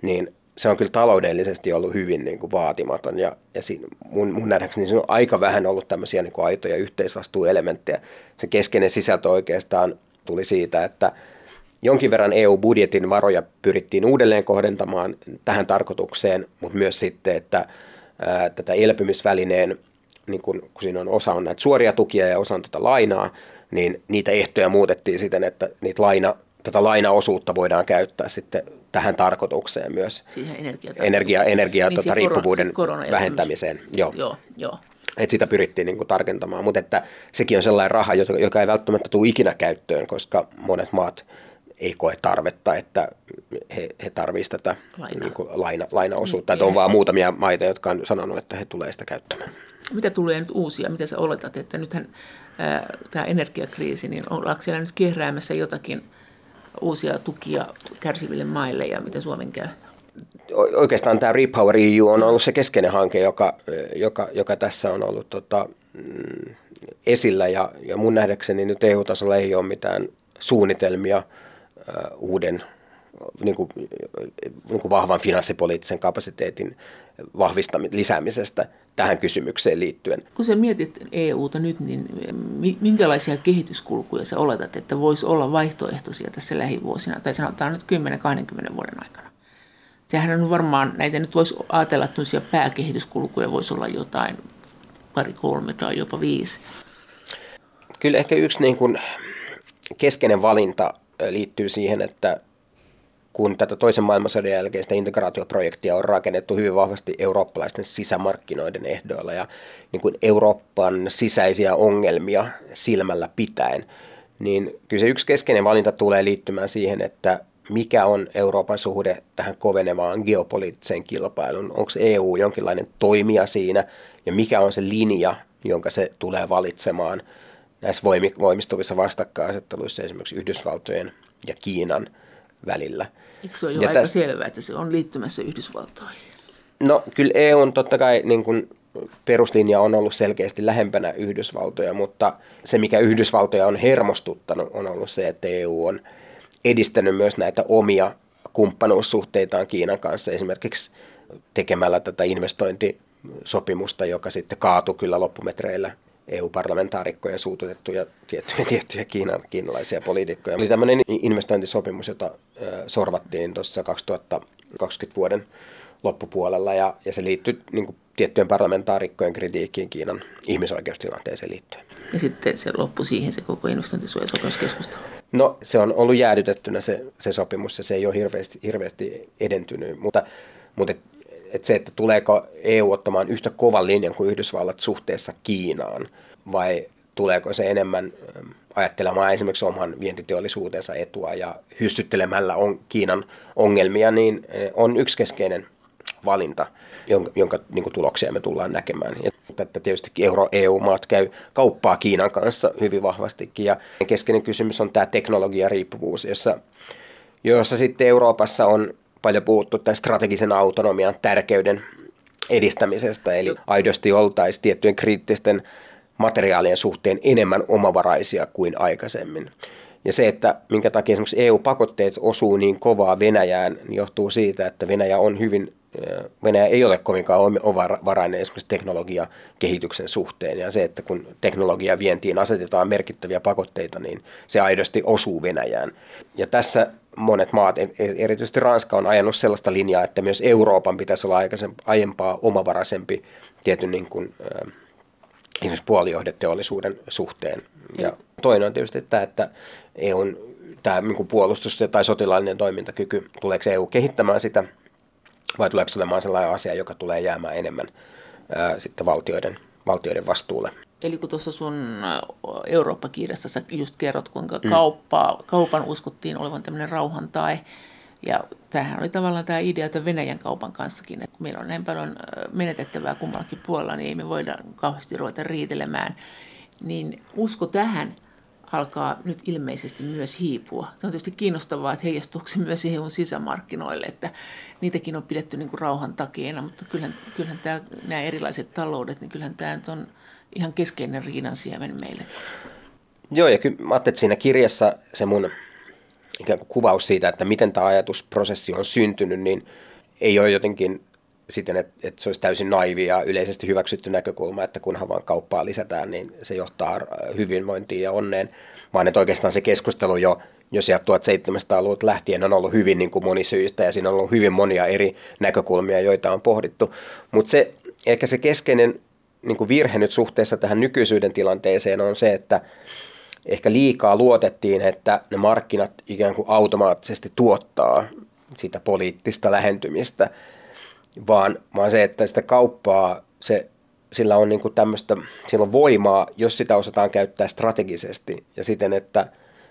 niin se on kyllä taloudellisesti ollut hyvin niin kuin vaatimaton ja, ja siinä, mun, mun nähdäkseni se on aika vähän ollut tämmöisiä niin kuin aitoja yhteisvastuuelementtejä. Se keskeinen sisältö oikeastaan tuli siitä, että jonkin verran EU-budjetin varoja pyrittiin uudelleen kohdentamaan tähän tarkoitukseen, mutta myös sitten, että ää, tätä elpymisvälineen, niin kun, kun siinä on osa on näitä suoria tukia ja osa on tätä lainaa, niin niitä ehtoja muutettiin siten, että niitä laina, tätä lainaosuutta voidaan käyttää sitten tähän tarkoitukseen myös. Siihen energia, energia niin tota, riippuvuuden vähentämiseen. Joo. Joo, joo. Et sitä pyrittiin niin kuin tarkentamaan, mutta että sekin on sellainen raha, joka ei välttämättä tule ikinä käyttöön, koska monet maat ei koe tarvetta, että he, he tarvitsevat tätä Laina. niin kuin laina, lainaosuutta. Niin, että on vaan muutamia maita, jotka on sanonut, että he tulee sitä käyttämään. Mitä tulee nyt uusia? Mitä sä oletat, että nythän tämä energiakriisi, niin ollaanko siellä nyt kehräämässä jotakin uusia tukia kärsiville maille ja miten Suomen käy? Oikeastaan tämä Repower EU on ollut se keskeinen hanke, joka, joka, joka tässä on ollut tota, mm, esillä ja, ja mun nähdäkseni nyt EU-tasolla ei ole mitään suunnitelmia uh, uuden niin kuin, niin kuin vahvan finanssipoliittisen kapasiteetin vahvistamisen lisäämisestä tähän kysymykseen liittyen. Kun sä mietit EUta nyt, niin minkälaisia kehityskulkuja sä oletat, että voisi olla vaihtoehtoisia tässä lähivuosina, tai sanotaan nyt 10-20 vuoden aikana? Sehän on varmaan, näitä nyt voisi ajatella, että pääkehityskulkuja voisi olla jotain pari, kolme tai jopa viisi. Kyllä ehkä yksi niin kuin keskeinen valinta liittyy siihen, että kun tätä toisen maailmansodan jälkeistä integraatioprojektia on rakennettu hyvin vahvasti eurooppalaisten sisämarkkinoiden ehdoilla ja niin kuin Euroopan sisäisiä ongelmia silmällä pitäen, niin kyllä se yksi keskeinen valinta tulee liittymään siihen, että mikä on Euroopan suhde tähän kovenevaan geopoliittiseen kilpailuun. Onko EU jonkinlainen toimija siinä ja mikä on se linja, jonka se tulee valitsemaan näissä voimistuvissa vastakkainasetteluissa esimerkiksi Yhdysvaltojen ja Kiinan välillä. Eikö se ole jo ja aika täs... selvää, että se on liittymässä Yhdysvaltoihin? No kyllä EU on totta kai niin kuin peruslinja on ollut selkeästi lähempänä Yhdysvaltoja, mutta se mikä Yhdysvaltoja on hermostuttanut on ollut se, että EU on edistänyt myös näitä omia kumppanuussuhteitaan Kiinan kanssa esimerkiksi tekemällä tätä investointisopimusta, joka sitten kaatui kyllä loppumetreillä EU-parlamentaarikkojen suututettuja tiettyjä, *laughs* tiettyjä Kiinan, kiinalaisia poliitikkoja. Oli tämmöinen investointisopimus, jota sorvattiin tuossa 2020 vuoden loppupuolella ja, ja se liittyy niin kuin, tiettyjen parlamentaarikkojen kritiikkiin Kiinan ihmisoikeustilanteeseen liittyen. Ja sitten se loppui siihen se koko investointisuojasopimuskeskustelu? No se on ollut jäädytettynä se, se sopimus ja se ei ole hirveästi, hirveästi edentynyt, mutta, mutta et, et se, että tuleeko EU ottamaan yhtä kovan linjan kuin Yhdysvallat suhteessa Kiinaan vai tuleeko se enemmän ähm, ajattelemaan esimerkiksi oman vientiteollisuutensa etua ja hyssyttelemällä on Kiinan ongelmia, niin äh, on yksi keskeinen valinta, jonka, jonka niin kuin tuloksia me tullaan näkemään. Ja että tietysti Euro, EU-maat käy kauppaa Kiinan kanssa hyvin vahvastikin. Ja keskeinen kysymys on tämä teknologiariippuvuus, jossa, jossa sitten Euroopassa on paljon puhuttu tämän strategisen autonomian tärkeyden edistämisestä, eli aidosti oltaisiin tiettyjen kriittisten materiaalien suhteen enemmän omavaraisia kuin aikaisemmin. Ja se, että minkä takia esimerkiksi EU-pakotteet osuu niin kovaa Venäjään, niin johtuu siitä, että Venäjä on hyvin Venäjä ei ole kovinkaan omavarainen esimerkiksi teknologiakehityksen suhteen. Ja se, että kun teknologia vientiin asetetaan merkittäviä pakotteita, niin se aidosti osuu Venäjään. Ja tässä monet maat, e-, erityisesti Ranska, on ajanut sellaista linjaa, että myös Euroopan pitäisi olla aiempaa omavaraisempi tietyn niin kuin, äh, esimerkiksi puolijohdeteollisuuden suhteen. Ja toinen on tietysti tämä, että EUn tämä niin puolustus- tai sotilaallinen toimintakyky, tuleeko EU kehittämään sitä – vai tuleeko olemaan sellainen asia, joka tulee jäämään enemmän ää, sitten valtioiden, valtioiden vastuulle? Eli kun tuossa sun Eurooppa-kirjassa sä just kerrot, kuinka mm. kauppaa, kaupan uskottiin olevan tämmöinen rauhan tai ja tämähän oli tavallaan tämä idea, että Venäjän kaupan kanssakin, että kun meillä on näin paljon menetettävää kummallakin puolella, niin ei me voida kauheasti ruveta riitelemään. Niin usko tähän alkaa nyt ilmeisesti myös hiipua. Se on tietysti kiinnostavaa, että heijastuuko se myös EUn sisämarkkinoille, että niitäkin on pidetty niin kuin rauhan takeena, mutta kyllähän, kyllähän tämä, nämä erilaiset taloudet, niin kyllähän tämä on ihan keskeinen riidan siemen meille. Joo, ja kyllä mä ajattelin, että siinä kirjassa se mun ikään kuin kuvaus siitä, että miten tämä ajatusprosessi on syntynyt, niin ei ole jotenkin siten, että, että se olisi täysin naivi ja yleisesti hyväksytty näkökulma, että kunhan vaan kauppaa lisätään, niin se johtaa hyvinvointiin ja onneen, vaan että oikeastaan se keskustelu jo, jo sieltä 1700-luvulta lähtien on ollut hyvin niin kuin monisyistä ja siinä on ollut hyvin monia eri näkökulmia, joita on pohdittu. Mutta se, ehkä se keskeinen niin kuin virhe nyt suhteessa tähän nykyisyyden tilanteeseen on se, että ehkä liikaa luotettiin, että ne markkinat ikään kuin automaattisesti tuottaa sitä poliittista lähentymistä, vaan, vaan se, että sitä kauppaa, se, sillä on niin kuin tämmöistä, sillä on voimaa, jos sitä osataan käyttää strategisesti ja siten, että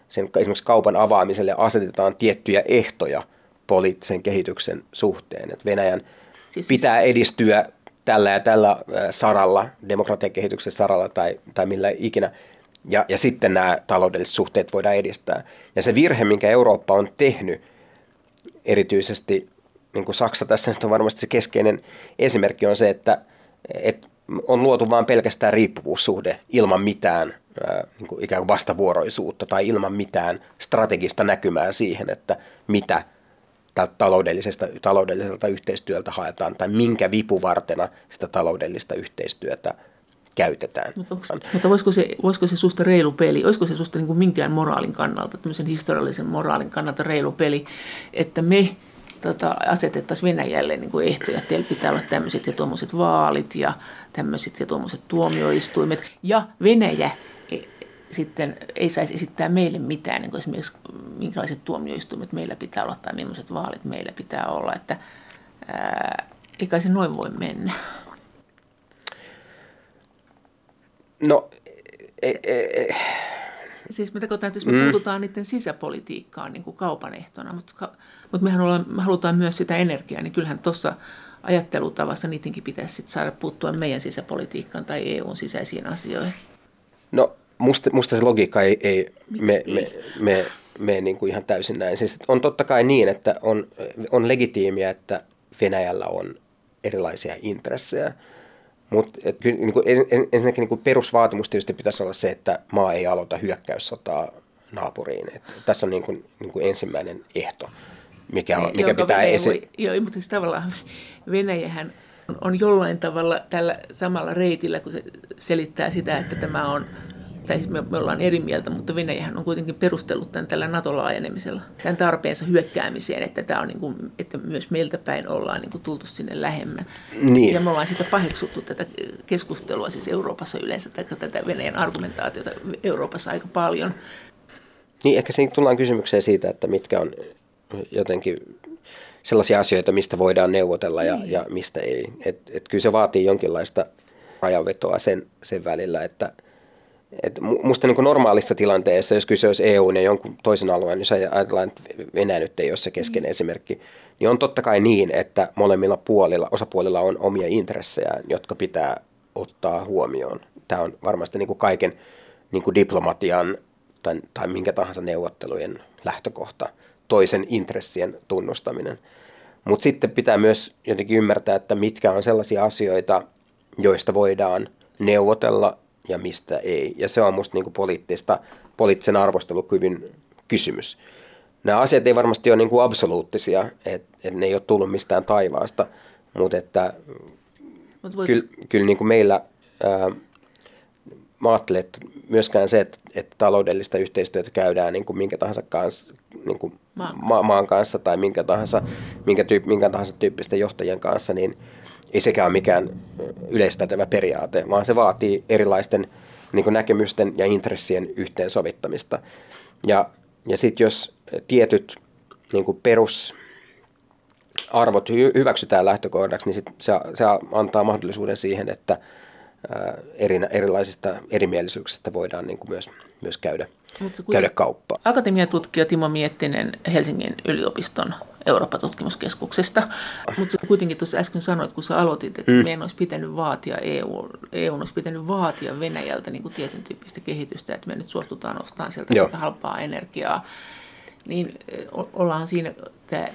sen esimerkiksi kaupan avaamiselle asetetaan tiettyjä ehtoja poliittisen kehityksen suhteen. Että Venäjän siis pitää edistyä tällä ja tällä saralla, demokratian kehityksen saralla tai, tai millä ikinä, ja, ja sitten nämä taloudelliset suhteet voidaan edistää. Ja se virhe, minkä Eurooppa on tehnyt, erityisesti niin kuin Saksa tässä nyt on varmasti se keskeinen esimerkki, on se, että, että on luotu vain pelkästään riippuvuussuhde ilman mitään niin kuin ikään kuin vastavuoroisuutta tai ilman mitään strategista näkymää siihen, että mitä taloudellisesta, taloudelliselta yhteistyöltä haetaan tai minkä vipuvartena sitä taloudellista yhteistyötä käytetään. Mutta, onko, mutta voisiko, se, voisiko se susta reilu peli, olisiko se susta niin kuin minkään moraalin kannalta, tämmöisen historiallisen moraalin kannalta reilu peli, että me tota, asetettaisiin Venäjälle niin kuin ehtoja, että teillä pitää olla tämmöiset ja tuommoiset vaalit ja tämmöiset ja tuommoiset tuomioistuimet. Ja Venäjä e, sitten ei saisi esittää meille mitään, niin kuin esimerkiksi minkälaiset tuomioistuimet meillä pitää olla tai millaiset vaalit meillä pitää olla, että ää, eikä se noin voi mennä. No, e, e, e. Siis me tarkoitan, että jos me mm. puututaan niiden sisäpolitiikkaan niin kuin kaupan ehtona, mutta, mutta mehän ollaan, me halutaan myös sitä energiaa, niin kyllähän tuossa ajattelutavassa niidenkin pitäisi sit saada puuttua meidän sisäpolitiikkaan tai EUn sisäisiin asioihin. No musta, musta se logiikka ei, ei me, ei? me, me, me niin kuin ihan täysin näin. Siis on totta kai niin, että on, on legitiimiä, että Venäjällä on erilaisia intressejä – mutta niin ensinnäkin niin kuin perusvaatimus tietysti pitäisi olla se, että maa ei aloita hyökkäyssotaa naapuriin. Et tässä on niin kuin, niin kuin ensimmäinen ehto, mikä, on, mikä pitää esi- Joo, mutta siis tavallaan Venäjähän on jollain tavalla tällä samalla reitillä, kun se selittää sitä, että tämä on – tai siis me, me ollaan eri mieltä, mutta Venäjähän on kuitenkin perustellut tämän tällä NATO-laajenemisella, tämän tarpeensa hyökkäämiseen, että, tämä on niin kuin, että myös meiltä päin ollaan niin kuin tultu sinne lähemmän. Niin. Ja me ollaan sitä paheksuttu tätä keskustelua siis Euroopassa yleensä, tai tätä Venäjän argumentaatiota Euroopassa aika paljon. Niin, ehkä siinä tullaan kysymykseen siitä, että mitkä on jotenkin sellaisia asioita, mistä voidaan neuvotella ja, niin. ja mistä ei. Et, et kyllä se vaatii jonkinlaista rajanvetoa sen, sen välillä, että – et musta niin normaalissa tilanteessa, jos kyse olisi EU ja jonkun toisen alueen, niin ajatellaan, että Venäjä nyt ei ole se keskeinen mm. esimerkki, niin on totta kai niin, että molemmilla puolilla, osapuolilla on omia intressejä, jotka pitää ottaa huomioon. Tämä on varmasti niin kuin kaiken niin kuin diplomatian tai, tai minkä tahansa neuvottelujen lähtökohta, toisen intressien tunnustaminen. Mutta sitten pitää myös jotenkin ymmärtää, että mitkä on sellaisia asioita, joista voidaan neuvotella ja mistä ei. Ja se on musta niin poliittista, poliittisen arvostelukyvyn kysymys. Nämä asiat ei varmasti ole niin kuin absoluuttisia, että et ne ei ole tullut mistään taivaasta, mutta että Mut kyllä, kyllä niin kuin meillä ää, mä ajattelen, että myöskään se, että, että taloudellista yhteistyötä käydään niin kuin minkä tahansa kanssa, niin kuin maan, kanssa. Ma- maan kanssa tai minkä tahansa, minkä, tyyp, minkä tahansa tyyppisten johtajien kanssa, niin – ei sekään ole mikään yleispätevä periaate, vaan se vaatii erilaisten niin näkemysten ja intressien yhteensovittamista. Ja, ja sitten jos tietyt niin perusarvot hy- hyväksytään lähtökohdaksi, niin sit se, se antaa mahdollisuuden siihen, että eri, erilaisista erimielisyyksistä voidaan niin myös, myös käydä, käydä kauppaa. Akatemiatutkija Timo Miettinen Helsingin yliopiston Eurooppa-tutkimuskeskuksesta. Mutta kuitenkin tuossa äsken sanoit, kun sä aloitit, että mm. meidän olisi pitänyt vaatia EU, EU olisi pitänyt vaatia Venäjältä niin kuin tietyn tyyppistä kehitystä, että me nyt suostutaan ostamaan sieltä Joo. halpaa energiaa. Niin ollaan siinä,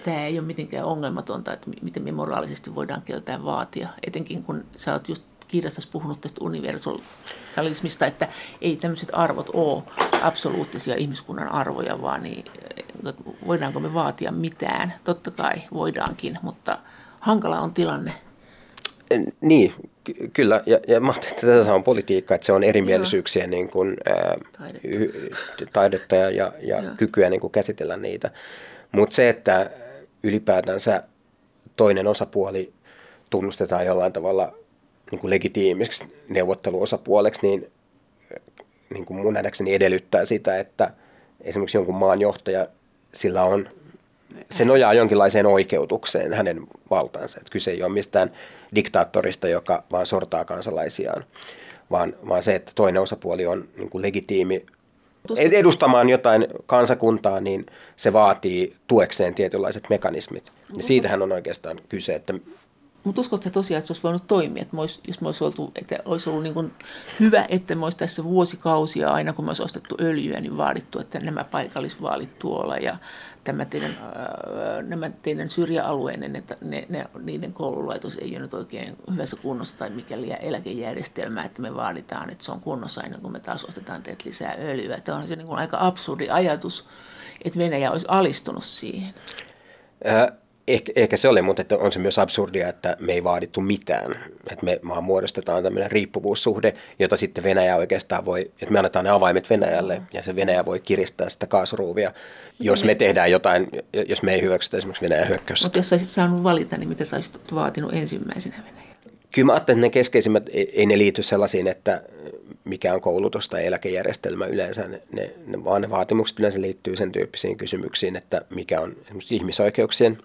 tämä ei ole mitenkään ongelmatonta, että miten me moraalisesti voidaan keltään vaatia, etenkin kun sä oot just kirjastasi puhunut tästä universalismista, että ei tämmöiset arvot ole absoluuttisia ihmiskunnan arvoja, vaan niin, voidaanko me vaatia mitään. Totta kai voidaankin, mutta hankala on tilanne. Niin, ky- kyllä. Ja, ja mä että tätä on politiikka, että se on erimielisyyksiä niin kuin, ää, taidetta. Y- taidetta ja, ja, ja kykyä niin kuin käsitellä niitä. Mutta se, että ylipäätänsä toinen osapuoli tunnustetaan jollain tavalla niin kuin legitiimiksi neuvotteluosapuoleksi, niin, niin kuin mun nähdäkseni edellyttää sitä, että esimerkiksi jonkun maan johtaja, sillä on, se nojaa jonkinlaiseen oikeutukseen hänen valtaansa. Että kyse ei ole mistään diktaattorista, joka vaan sortaa kansalaisiaan, vaan, vaan se, että toinen osapuoli on niin kuin legitiimi edustamaan jotain kansakuntaa, niin se vaatii tuekseen tietynlaiset mekanismit. Ja siitähän on oikeastaan kyse, että mutta uskotko tosiaan, että se olisi voinut toimia, että olisi, jos olisi, oltu, että olisi ollut niin hyvä, että me olisi tässä vuosikausia aina, kun me olisi ostettu öljyä, niin vaadittu, että nämä paikallisvaalit tuolla ja tämä teidän, nämä teidän syrjäalueiden, että ne, ne, niiden koululaitos ei ole nyt oikein hyvässä kunnossa tai mikäli eläkejärjestelmä, että me vaaditaan, että se on kunnossa aina, kun me taas ostetaan teet lisää öljyä. Että on se niin aika absurdi ajatus, että Venäjä olisi alistunut siihen. Äh ehkä, ehkä se oli, mutta että on se myös absurdia, että me ei vaadittu mitään. Että me vaan muodostetaan tämmöinen riippuvuussuhde, jota sitten Venäjä oikeastaan voi, että me annetaan ne avaimet Venäjälle ja se Venäjä voi kiristää sitä kaasuruuvia, jos me tehdään jotain, jos me ei hyväksytä esimerkiksi Venäjän hyökkäystä. Mutta jos sä olisit saanut valita, niin mitä sä olisit vaatinut ensimmäisenä Venäjä? Kyllä mä ajattelen, että ne keskeisimmät, ei ne liity sellaisiin, että mikä on koulutus tai eläkejärjestelmä yleensä, ne, ne, ne, vaan ne vaatimukset yleensä liittyy sen tyyppisiin kysymyksiin, että mikä on ihmisoikeuksien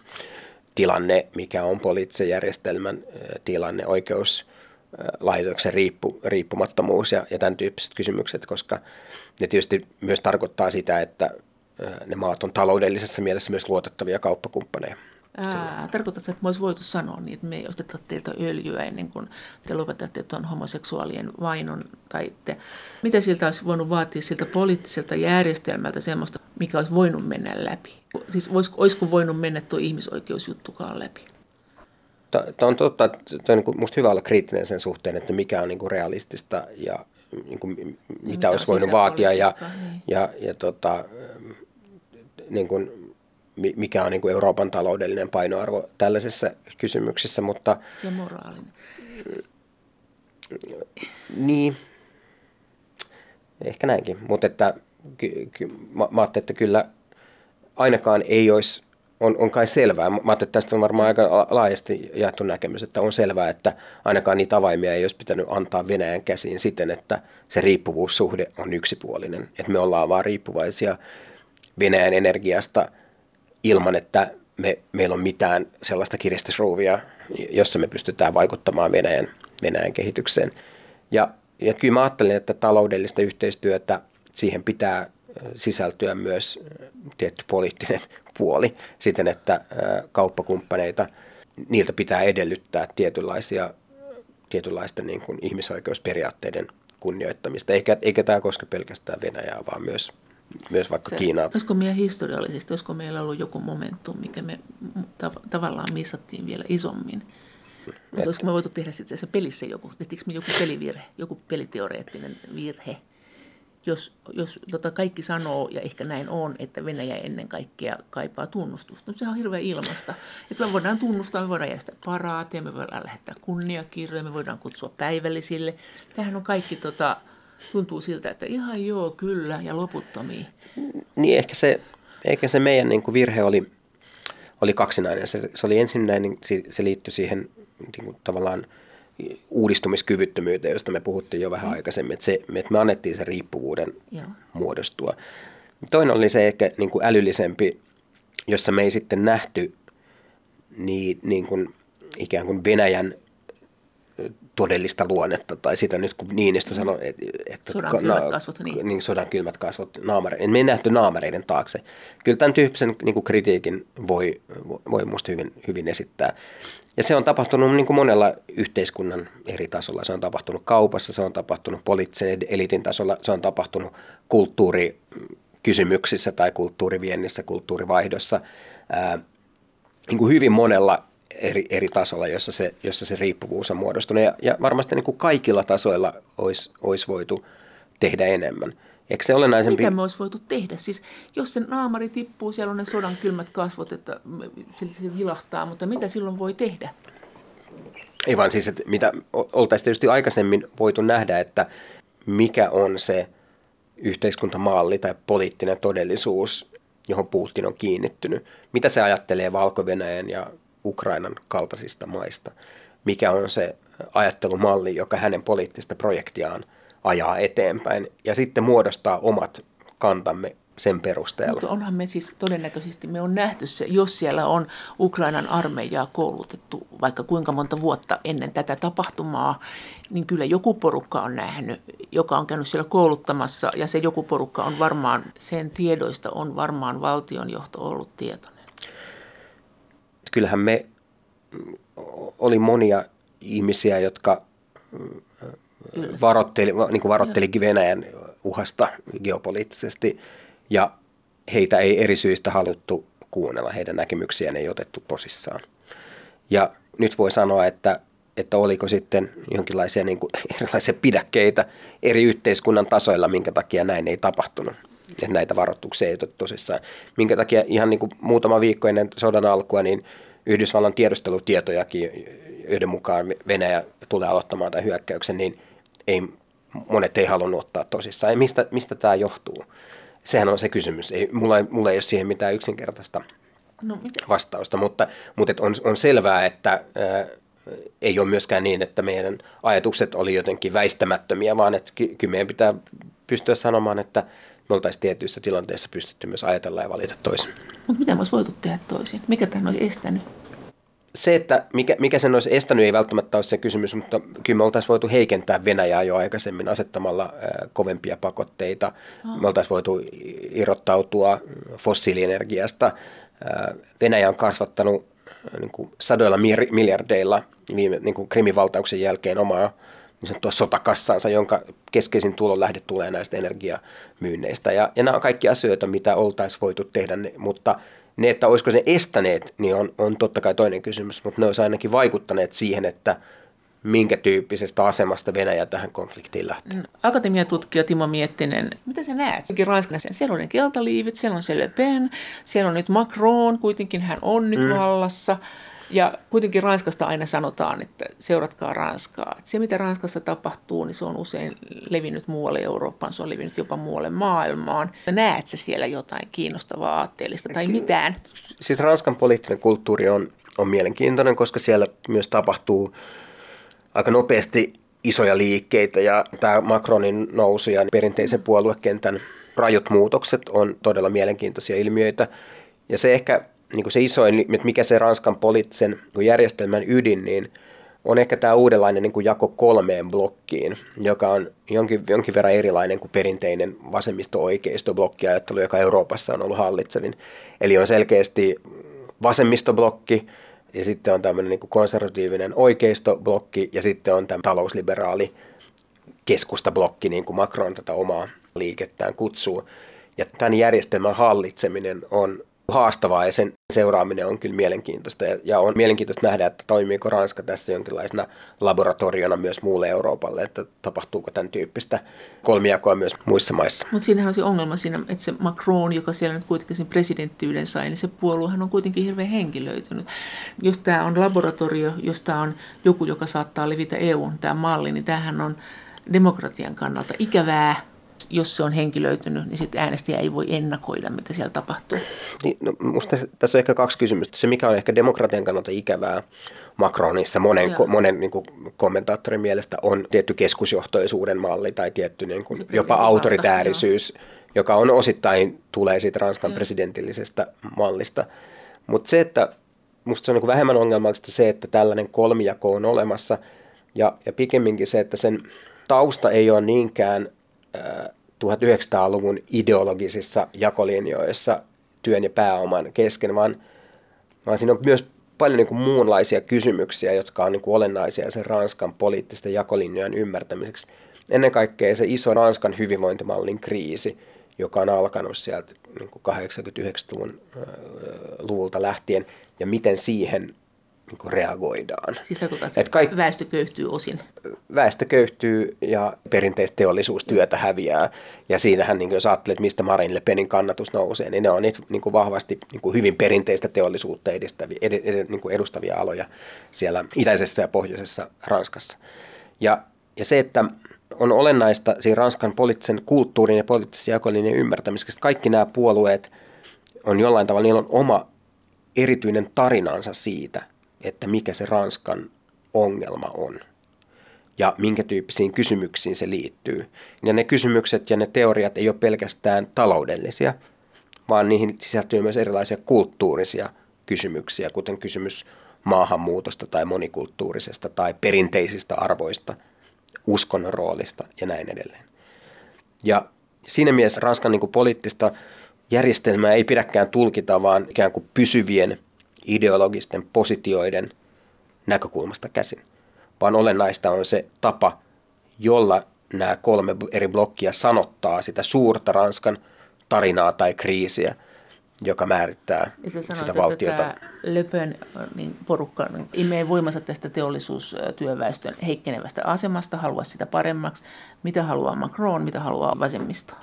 tilanne, mikä on poliittisen järjestelmän tilanne, oikeuslaitoksen riippu, riippumattomuus ja, ja tämän tyyppiset kysymykset, koska ne tietysti myös tarkoittaa sitä, että ne maat on taloudellisessa mielessä myös luotettavia kauppakumppaneja. Ää, tarkoitatko, että me olisi voitu sanoa niin, että me ei osteta teiltä öljyä ennen kuin te lopetatte tuon homoseksuaalien vainon? Tai te, mitä siltä olisi voinut vaatia siltä poliittiselta järjestelmältä semmoista, mikä olisi voinut mennä läpi? Siis olisiko, olisiko voinut mennä tuo ihmisoikeusjuttukaan läpi? Tämä on totta, että on niin minusta hyvä olla kriittinen sen suhteen, että mikä on niin kuin realistista ja niin kuin, mitä mikä olisi voinut vaatia. Ja, niin. ja, ja tota, niin kuin, mikä on niin kuin Euroopan taloudellinen painoarvo tällaisessa kysymyksessä, mutta... Ja moraalinen. Niin, ehkä näinkin, mutta että ky, ky, mä, mä että kyllä ainakaan ei olisi, on, on kai selvää, mä että tästä on varmaan aika laajasti jaettu näkemys, että on selvää, että ainakaan niitä avaimia ei olisi pitänyt antaa Venäjän käsiin siten, että se riippuvuussuhde on yksipuolinen, että me ollaan vaan riippuvaisia Venäjän energiasta – ilman, että me, meillä on mitään sellaista kiristysruuvia, jossa me pystytään vaikuttamaan Venäjän, Venäjän kehitykseen. Ja, ja kyllä mä ajattelen, että taloudellista yhteistyötä, siihen pitää sisältyä myös tietty poliittinen *laughs* puoli siten, että kauppakumppaneita, niiltä pitää edellyttää tietynlaisia, tietynlaista niin kuin ihmisoikeusperiaatteiden kunnioittamista. Eikä, eikä tämä koske pelkästään Venäjää, vaan myös myös vaikka se, Kiinaa. Olisiko meidän historiallisesti, olisiko meillä ollut joku momentum, mikä me tav- tavallaan missattiin vielä isommin? Mutta olisiko me voitu tehdä sitten se pelissä joku, tehtiinkö me joku pelivirhe, joku peliteoreettinen virhe, jos, jos tota kaikki sanoo, ja ehkä näin on, että Venäjä ennen kaikkea kaipaa tunnustusta. No, sehän on hirveän ilmasta. Että me voidaan tunnustaa, me voidaan järjestää paraateja, me voidaan lähettää kunniakirjoja, me voidaan kutsua päivällisille. Tämähän on kaikki tota, tuntuu siltä, että ihan joo, kyllä ja loputtomia. Niin ehkä se, ehkä se meidän niin kuin virhe oli, oli kaksinainen. Se, se oli ensinnäkin, niin se, se liittyi siihen niin kuin tavallaan uudistumiskyvyttömyyteen, josta me puhuttiin jo vähän mm. aikaisemmin, että, se, että me annettiin sen riippuvuuden Joo. muodostua. Toinen oli se ehkä niin kuin älyllisempi, jossa me ei sitten nähty niin, niin kuin ikään kuin Venäjän todellista luonnetta, tai sitä nyt kun Niinistö mm. sanoi, että, että sodan kylmät na, kasvot, niin. niin. sodan kylmät kasvot naamareiden. Me ei nähty naamareiden taakse. Kyllä tämän tyyppisen niin kuin kritiikin voi, voi minusta hyvin, hyvin esittää. Ja se on tapahtunut niin kuin monella yhteiskunnan eri tasolla. Se on tapahtunut kaupassa, se on tapahtunut poliittisen elitin tasolla, se on tapahtunut kulttuurikysymyksissä tai kulttuuriviennissä, kulttuurivaihdossa. Ää, niin kuin hyvin monella eri, eri tasolla, jossa se, jossa se riippuvuus on muodostunut. Ja, ja varmasti niin kuin kaikilla tasoilla olisi, olisi voitu tehdä enemmän. Eikö se olennaisempi? Mitä me olisi voitu tehdä? Siis, jos se naamari tippuu, siellä on ne sodan kylmät kasvot, että se vilahtaa, mutta mitä silloin voi tehdä? Ei vaan siis, että mitä oltaisiin tietysti aikaisemmin voitu nähdä, että mikä on se yhteiskuntamalli tai poliittinen todellisuus, johon Putin on kiinnittynyt. Mitä se ajattelee valko ja Ukrainan kaltaisista maista? Mikä on se ajattelumalli, joka hänen poliittista projektiaan ajaa eteenpäin ja sitten muodostaa omat kantamme sen perusteella. Mutta onhan me siis todennäköisesti, me on nähty se, jos siellä on Ukrainan armeijaa koulutettu vaikka kuinka monta vuotta ennen tätä tapahtumaa, niin kyllä joku porukka on nähnyt, joka on käynyt siellä kouluttamassa ja se joku porukka on varmaan, sen tiedoista on varmaan valtionjohto ollut tietoinen. Kyllähän me oli monia ihmisiä, jotka varoitteli, niin kuin varoitteli Venäjän uhasta geopoliittisesti ja heitä ei eri syistä haluttu kuunnella, heidän näkemyksiään ei otettu tosissaan. Ja nyt voi sanoa, että, että oliko sitten jonkinlaisia niin kuin, *laughs* erilaisia pidäkkeitä eri yhteiskunnan tasoilla, minkä takia näin ei tapahtunut. Että näitä varoituksia ei otettu tosissaan. Minkä takia ihan niin kuin muutama viikko ennen sodan alkua, niin Yhdysvallan tiedustelutietojakin, joiden mukaan Venäjä tulee aloittamaan tämän hyökkäyksen, niin ei, monet ei halunnut ottaa tosissaan. Ja mistä, mistä tämä johtuu? Sehän on se kysymys. Ei, mulla, ei, mulla ei ole siihen mitään yksinkertaista no, vastausta, mutta, mutta et on, on selvää, että ää, ei ole myöskään niin, että meidän ajatukset oli jotenkin väistämättömiä, vaan että kyllä meidän pitää pystyä sanomaan, että me oltaisiin tietyissä tilanteissa pystytty myös ajatella ja valita toisin. Mutta mitä olisi voitu tehdä toisin? Mikä tämän olisi estänyt? se, että mikä, mikä sen olisi estänyt, ei välttämättä ole se kysymys, mutta kyllä me oltaisiin voitu heikentää Venäjää jo aikaisemmin asettamalla äh, kovempia pakotteita. Oh. Me oltaisiin voitu irrottautua fossiilienergiasta. Äh, Venäjä on kasvattanut niin kuin sadoilla miljardeilla viime niin kuin Krimin valtauksen jälkeen omaa niin sanottua sotakassansa, jonka keskeisin tulonlähde tulee näistä energiamyynneistä. Ja, ja nämä on kaikki asioita, mitä oltaisiin voitu tehdä, mutta ne, että olisiko ne estäneet, niin on, on totta kai toinen kysymys, mutta ne olisi ainakin vaikuttaneet siihen, että minkä tyyppisestä asemasta Venäjä tähän konfliktiin lähtee. Mm. Akatemiatutkija Timo Miettinen, mitä sä näet? Ranskassa siellä on ne keltaliivit, siellä on se Le Pen, siellä on nyt Macron, kuitenkin hän on nyt mm. vallassa. Ja kuitenkin Ranskasta aina sanotaan, että seuratkaa Ranskaa. Se, mitä Ranskassa tapahtuu, niin se on usein levinnyt muualle Eurooppaan, se on levinnyt jopa muualle maailmaan. Näet sä siellä jotain kiinnostavaa aatteellista tai mitään? Siis Ranskan poliittinen kulttuuri on, on mielenkiintoinen, koska siellä myös tapahtuu aika nopeasti isoja liikkeitä ja tämä Macronin nousu ja perinteisen puoluekentän rajut muutokset on todella mielenkiintoisia ilmiöitä. Ja se ehkä niin se isoin, että mikä se Ranskan poliittisen järjestelmän ydin, niin on ehkä tämä uudenlainen niin jako kolmeen blokkiin, joka on jonkin, jonkin verran erilainen kuin perinteinen vasemmisto-oikeisto-blokkiajattelu, joka Euroopassa on ollut hallitsevin. Eli on selkeästi vasemmistoblokki, ja sitten on tämmöinen niin konservatiivinen oikeistoblokki, ja sitten on tämä talousliberaali keskustablokki, niin kuin Macron tätä omaa liikettään kutsuu. Ja tämän järjestelmän hallitseminen on haastavaa ja sen seuraaminen on kyllä mielenkiintoista. Ja on mielenkiintoista nähdä, että toimiiko Ranska tässä jonkinlaisena laboratoriona myös muulle Euroopalle, että tapahtuuko tämän tyyppistä kolmijakoa myös muissa maissa. Mutta siinähän on se ongelma siinä, että se Macron, joka siellä nyt kuitenkin sen presidenttiyden sai, niin se puoluehan on kuitenkin hirveän henkilöitynyt. Jos tämä on laboratorio, jos tämä on joku, joka saattaa levitä EUn tämä malli, niin tämähän on demokratian kannalta ikävää, jos se on henkilöitynyt, niin sitten äänestäjä ei voi ennakoida, mitä siellä tapahtuu. Niin, no, musta tässä on ehkä kaksi kysymystä. Se, mikä on ehkä demokratian kannalta ikävää Macronissa monen, ko, monen niin kuin, kommentaattorin mielestä, on tietty keskusjohtoisuuden malli tai tietty niin kuin, jopa autoritäärisyys, joka on osittain tulee siitä Ranskan Joo. presidentillisestä mallista. Mutta se, että musta se on niin vähemmän ongelmallista se, että tällainen kolmijako on olemassa ja, ja pikemminkin se, että sen tausta ei ole niinkään 1900-luvun ideologisissa jakolinjoissa työn ja pääoman kesken, vaan, vaan siinä on myös paljon niin kuin muunlaisia kysymyksiä, jotka on niin kuin olennaisia sen Ranskan poliittisten jakolinjojen ymmärtämiseksi. Ennen kaikkea se iso Ranskan hyvinvointimallin kriisi, joka on alkanut sieltä niin kuin 89-luvun luvulta lähtien, ja miten siihen niin kuin reagoidaan. Siis että Et kaik- väestö köyhtyy osin? Väestö köyhtyy ja perinteistä teollisuustyötä häviää. Ja siinähän, niin jos ajattelet, mistä Marine Le Penin kannatus nousee, niin ne on niin kuin vahvasti niin kuin hyvin perinteistä teollisuutta edistäviä, ed, ed, niin kuin edustavia aloja siellä itäisessä ja pohjoisessa Ranskassa. Ja, ja se, että on olennaista siinä Ranskan poliittisen kulttuurin ja poliittisen jakolinjan ymmärtämisestä, kaikki nämä puolueet on jollain tavalla, niillä on oma erityinen tarinansa siitä, että mikä se Ranskan ongelma on ja minkä tyyppisiin kysymyksiin se liittyy. Ja ne kysymykset ja ne teoriat ei ole pelkästään taloudellisia, vaan niihin sisältyy myös erilaisia kulttuurisia kysymyksiä, kuten kysymys maahanmuutosta tai monikulttuurisesta tai perinteisistä arvoista, uskonnon roolista ja näin edelleen. Ja siinä mielessä Ranskan niin kuin poliittista järjestelmää ei pidäkään tulkita, vaan ikään kuin pysyvien ideologisten positioiden näkökulmasta käsin, vaan olennaista on se tapa, jolla nämä kolme eri blokkia sanottaa sitä suurta Ranskan tarinaa tai kriisiä, joka määrittää ja se sanoo, sitä valtiota. Että Löpön niin porukka niin imee voimansa tästä teollisuustyöväestön heikkenevästä asemasta, haluaa sitä paremmaksi. Mitä haluaa Macron, mitä haluaa vasemmisto?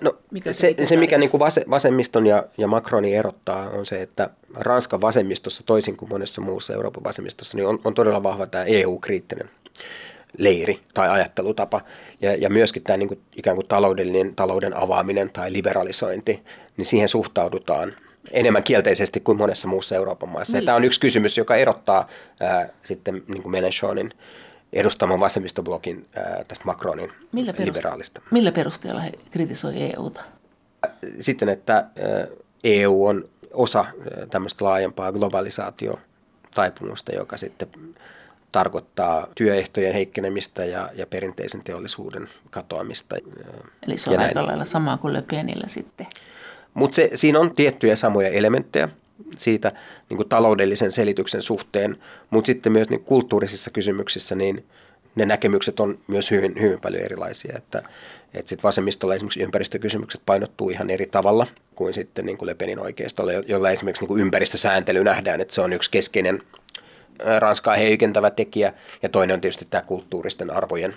No, mikä se, se, se, mikä niin kuin vasemmiston ja, ja Macronin erottaa, on se, että Ranskan vasemmistossa, toisin kuin monessa muussa Euroopan vasemmistossa, niin on, on todella vahva tämä EU-kriittinen leiri tai ajattelutapa. Ja, ja myöskin tämä niin kuin, ikään kuin taloudellinen talouden avaaminen tai liberalisointi, niin siihen suhtaudutaan enemmän kielteisesti kuin monessa muussa Euroopan maassa. Niin. Tämä on yksi kysymys, joka erottaa ää, sitten niin kuin Mélenchonin edustaman vasemmistoblogin ää, tästä Macronin millä perust- liberaalista. Millä perusteella he kritisoi EUta? Sitten, että EU on osa tämmöistä laajempaa globalisaatiotaipumusta, joka sitten tarkoittaa työehtojen heikkenemistä ja, ja perinteisen teollisuuden katoamista. Eli se on aika näin. lailla samaa kuin Le Penillä sitten. Mutta siinä on tiettyjä samoja elementtejä siitä niin kuin taloudellisen selityksen suhteen, mutta sitten myös niin kulttuurisissa kysymyksissä niin ne näkemykset on myös hyvin, hyvin paljon erilaisia. Että, että sitten vasemmistolla esimerkiksi ympäristökysymykset painottuu ihan eri tavalla kuin sitten niin kuin Lepenin oikeistolla, jolla esimerkiksi niin kuin ympäristösääntely nähdään, että se on yksi keskeinen Ranskaa heikentävä tekijä, ja toinen on tietysti tämä kulttuuristen arvojen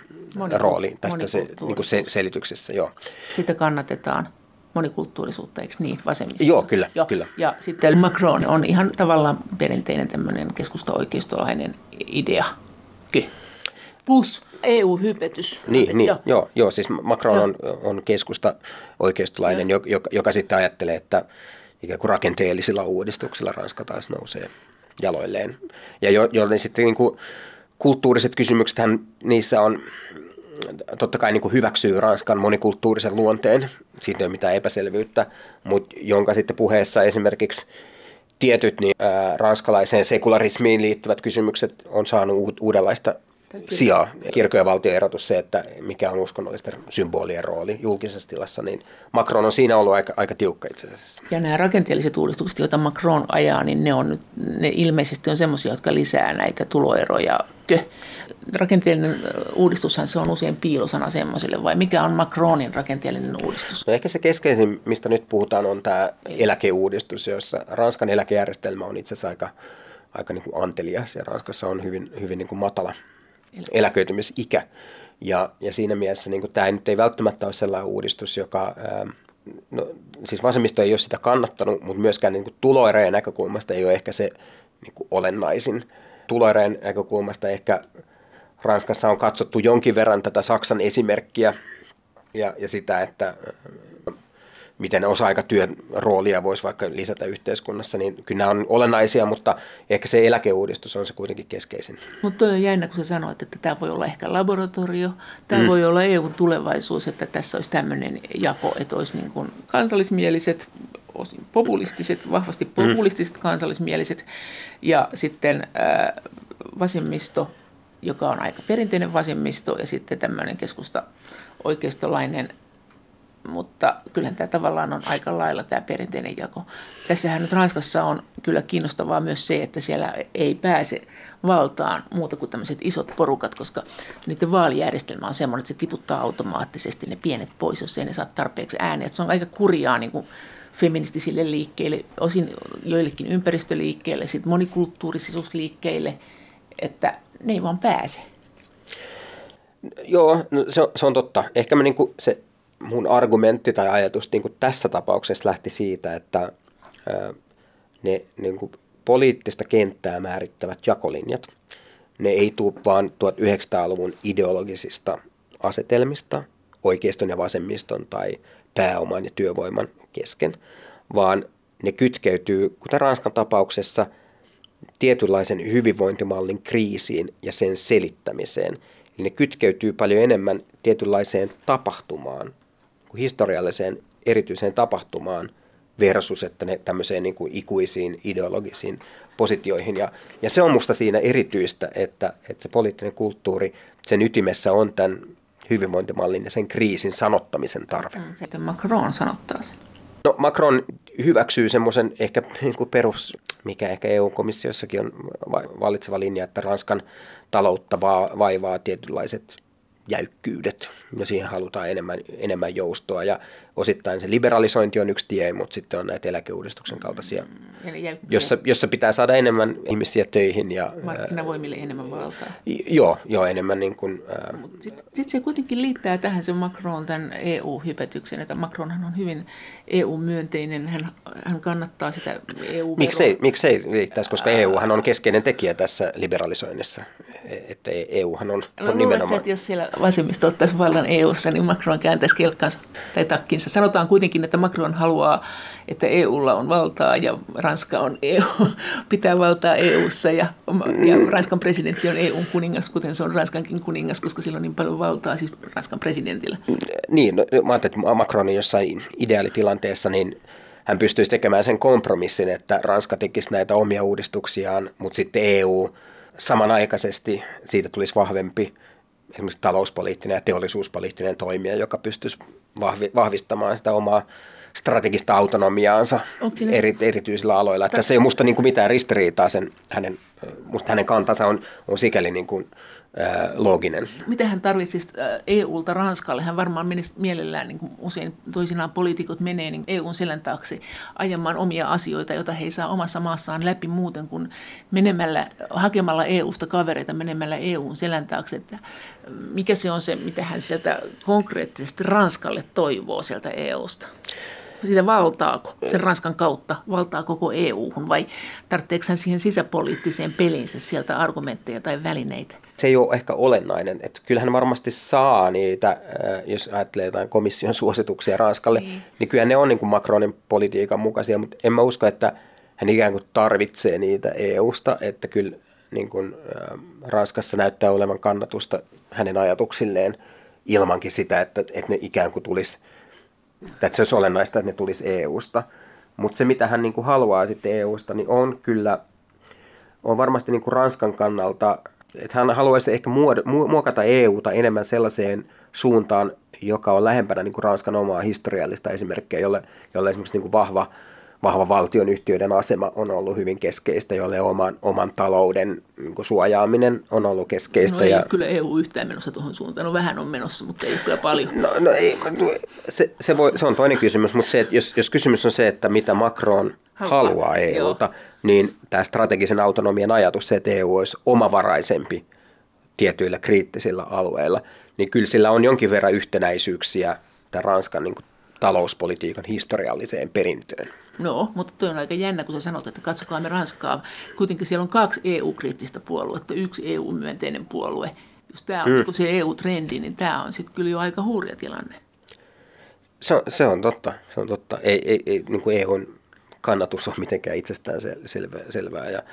rooli tästä se, niin kuin se, selityksessä. Joo. Sitä kannatetaan monikulttuurisuutta, eikö niin, vasemmistossa? Joo, kyllä, Joo. kyllä. Ja sitten Macron on ihan tavallaan perinteinen tämmöinen keskusta-oikeistolainen idea. Kyllä. Plus EU-hypetys. Niin, niin joo. joo, joo, siis Macron joo. on, on keskusta oikeistolainen, joka, joka, joka sitten ajattelee, että ikään kuin rakenteellisilla uudistuksilla Ranska taas nousee jaloilleen. Ja jo, joten sitten niin kuin kulttuuriset kysymykset, niissä on totta kai niin kuin hyväksyy Ranskan monikulttuurisen luonteen, siitä ei ole mitään epäselvyyttä, mutta jonka sitten puheessa esimerkiksi tietyt niin, ää, ranskalaiseen sekularismiin liittyvät kysymykset on saanut uudenlaista sijaa. Kirkon ja valtion erotus se, että mikä on uskonnollisten symbolien rooli julkisessa tilassa, niin Macron on siinä ollut aika, aika tiukka itse asiassa. Ja nämä rakenteelliset uudistukset, joita Macron ajaa, niin ne, on, ne ilmeisesti on sellaisia, jotka lisää näitä tuloeroja. Rakenteellinen uudistushan se on usein piilosana semmoiselle, vai mikä on Macronin rakenteellinen uudistus? No ehkä se keskeisin, mistä nyt puhutaan, on tämä eläkeuudistus, jossa Ranskan eläkejärjestelmä on itse asiassa aika, aika niin kuin antelias ja Ranskassa on hyvin, hyvin niin kuin matala eläköitymisikä. Ja, ja siinä mielessä niin tämä nyt ei välttämättä ole sellainen uudistus, joka, ää, no, siis vasemmisto ei ole sitä kannattanut, mutta myöskään niin tuloerojen näkökulmasta ei ole ehkä se niin kuin olennaisin. Tuloerojen näkökulmasta ehkä Ranskassa on katsottu jonkin verran tätä Saksan esimerkkiä ja, ja sitä, että miten osa-aikatyön roolia voisi vaikka lisätä yhteiskunnassa, niin kyllä nämä on olennaisia, mutta ehkä se eläkeuudistus on se kuitenkin keskeisin. Mutta toi on jännä, kun sä sanoit, että tämä voi olla ehkä laboratorio, tämä mm. voi olla EU-tulevaisuus, että tässä olisi tämmöinen jako, että olisi niin kuin kansallismieliset, osin populistiset, vahvasti mm. populistiset mm. kansallismieliset ja sitten äh, vasemmisto, joka on aika perinteinen vasemmisto ja sitten tämmöinen keskusta oikeistolainen mutta kyllähän tämä tavallaan on aika lailla tämä perinteinen jako. Tässähän nyt Ranskassa on kyllä kiinnostavaa myös se, että siellä ei pääse valtaan muuta kuin tämmöiset isot porukat, koska niiden vaalijärjestelmä on semmoinen, että se tiputtaa automaattisesti ne pienet pois, jos ei ne saa tarpeeksi ääniä. se on aika kurjaa niin kuin feministisille liikkeille, osin joillekin ympäristöliikkeille, sitten monikulttuurisuusliikkeille, että ne ei vaan pääse. Joo, no se, on, se on totta. Ehkä mä niin kuin se mun argumentti tai ajatus niin kuin tässä tapauksessa lähti siitä, että ne niin kuin poliittista kenttää määrittävät jakolinjat, ne ei tule vaan 1900-luvun ideologisista asetelmista, oikeiston ja vasemmiston tai pääoman ja työvoiman kesken, vaan ne kytkeytyy, kuten Ranskan tapauksessa, tietynlaisen hyvinvointimallin kriisiin ja sen selittämiseen. Eli ne kytkeytyy paljon enemmän tietynlaiseen tapahtumaan, historialliseen erityiseen tapahtumaan versus että ne tämmöiseen niin kuin ikuisiin ideologisiin positioihin. Ja, ja se on musta siinä erityistä, että, että se poliittinen kulttuuri, sen ytimessä on tämän hyvinvointimallin ja sen kriisin sanottamisen tarve. Mm, se, Macron sanottaa sen. No Macron hyväksyy semmoisen ehkä niin kuin perus, mikä ehkä EU-komissiossakin on valitseva linja, että Ranskan taloutta vaivaa tietynlaiset jäykkyydet ja siihen halutaan enemmän, enemmän joustoa. Ja osittain se liberalisointi on yksi tie, mutta sitten on näitä eläkeuudistuksen kaltaisia, mm, jossa, jossa pitää saada enemmän ihmisiä töihin. Ja, Markkinavoimille ää, enemmän valtaa. Joo, joo enemmän niin kuin... Sitten sit se kuitenkin liittää tähän se Macron tämän EU-hypetyksen, että Macronhan on hyvin EU-myönteinen, hän, hän kannattaa sitä eu Miksei, miksei liittäisi, koska EUhan on keskeinen tekijä tässä liberalisoinnissa, että EUhan on, on no, nimenomaan... että jos siellä vasemmisto ottaisi vallan EUssa, niin Macron kääntäisi kelkkansa tai takkinsa. Sanotaan kuitenkin, että Macron haluaa, että EUlla on valtaa ja Ranska on EU, *laughs* pitää valtaa EUssa ja, ja Ranskan presidentti on EUn kuningas, kuten se on Ranskankin kuningas, koska sillä on niin paljon valtaa siis Ranskan presidentillä. Niin, no, mä ajattelin, että Macronin jossain ideaalitilanteessa, niin hän pystyisi tekemään sen kompromissin, että Ranska tekisi näitä omia uudistuksiaan, mutta sitten EU samanaikaisesti siitä tulisi vahvempi esimerkiksi talouspoliittinen ja teollisuuspoliittinen toimija, joka pystyisi vahvistamaan sitä omaa strategista autonomiaansa eri, erityisillä aloilla. Että tässä ei ole musta niin kuin mitään ristiriitaa sen, hänen, musta hänen kantansa on, on sikäli niin kuin, looginen. Mitä hän tarvitsisi EUlta Ranskalle? Hän varmaan menisi mielellään, niin kuin usein toisinaan poliitikot menee niin EUn selän taakse ajamaan omia asioita, joita he ei saa omassa maassaan läpi muuten kuin menemällä, hakemalla EUsta kavereita menemällä EUn selän taakse. Että mikä se on se, mitä hän sieltä konkreettisesti Ranskalle toivoo sieltä EUsta? Sitä valtaako sen Ranskan kautta, valtaa koko EU-hun vai tarvitseeko hän siihen sisäpoliittiseen peliinsä sieltä argumentteja tai välineitä? Se ei ole ehkä olennainen. Että kyllähän varmasti saa niitä, äh, jos ajattelee jotain komission suosituksia Ranskalle, niin, niin kyllä ne on niin kuin Macronin politiikan mukaisia, mutta en mä usko, että hän ikään kuin tarvitsee niitä EUsta, että kyllä niin kuin, äh, Ranskassa näyttää olevan kannatusta hänen ajatuksilleen ilmankin sitä, että, että ne ikään kuin tulisi, että se olisi olennaista, että ne tulisi EUsta. Mutta se, mitä hän niin kuin haluaa sitten EUsta, niin on kyllä, on varmasti niin kuin Ranskan kannalta että hän haluaisi ehkä muokata EUta enemmän sellaiseen suuntaan, joka on lähempänä niin kuin Ranskan omaa historiallista esimerkkiä, jolle, jolle esimerkiksi niin kuin vahva, vahva valtion yhtiöiden asema on ollut hyvin keskeistä, jolle oman, oman talouden niin kuin suojaaminen on ollut keskeistä. No ei ja... kyllä EU yhtään menossa tuohon suuntaan, no vähän on menossa, mutta ei kyllä paljon. No, no ei, se, se, voi, se on toinen kysymys, mutta se, että jos, jos kysymys on se, että mitä Macron haluaa, haluaa EUlta, Joo niin tämä strategisen autonomian ajatus, se, että EU olisi omavaraisempi tietyillä kriittisillä alueilla, niin kyllä sillä on jonkin verran yhtenäisyyksiä tämän Ranskan niin kuin, talouspolitiikan historialliseen perintöön. No, mutta toi on aika jännä, kun sä sanot, että katsokaa me Ranskaa. Kuitenkin siellä on kaksi EU-kriittistä puoluetta, yksi EU-myönteinen puolue. Jos tämä on mm. se EU-trendi, niin tämä on sitten kyllä jo aika hurja tilanne. Se on, se on totta, se on totta. Ei, ei, ei niin kuin EUn kannatus ole mitenkään itsestään selvää. selvää. Ja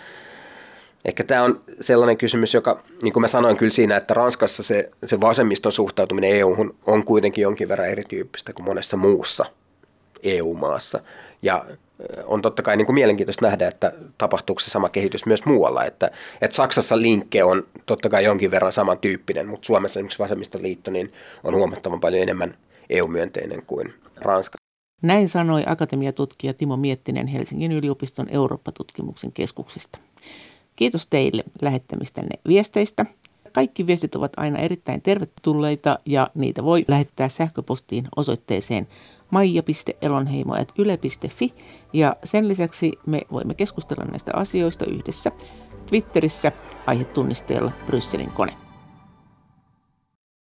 ehkä tämä on sellainen kysymys, joka, niin kuin mä sanoin kyllä siinä, että Ranskassa se, se vasemmiston suhtautuminen EU-hun on kuitenkin jonkin verran erityyppistä kuin monessa muussa EU-maassa. Ja on totta kai niin kuin mielenkiintoista nähdä, että tapahtuuko se sama kehitys myös muualla. Että, että Saksassa linkke on totta kai jonkin verran samantyyppinen, mutta Suomessa esimerkiksi vasemmistoliitto niin on huomattavan paljon enemmän EU-myönteinen kuin Ranska. Näin sanoi akatemiatutkija Timo Miettinen Helsingin yliopiston Eurooppa-tutkimuksen keskuksesta. Kiitos teille lähettämistänne viesteistä. Kaikki viestit ovat aina erittäin tervetulleita ja niitä voi lähettää sähköpostiin osoitteeseen maija.elonheimo.yle.fi ja sen lisäksi me voimme keskustella näistä asioista yhdessä Twitterissä aihetunnisteella Brysselin kone.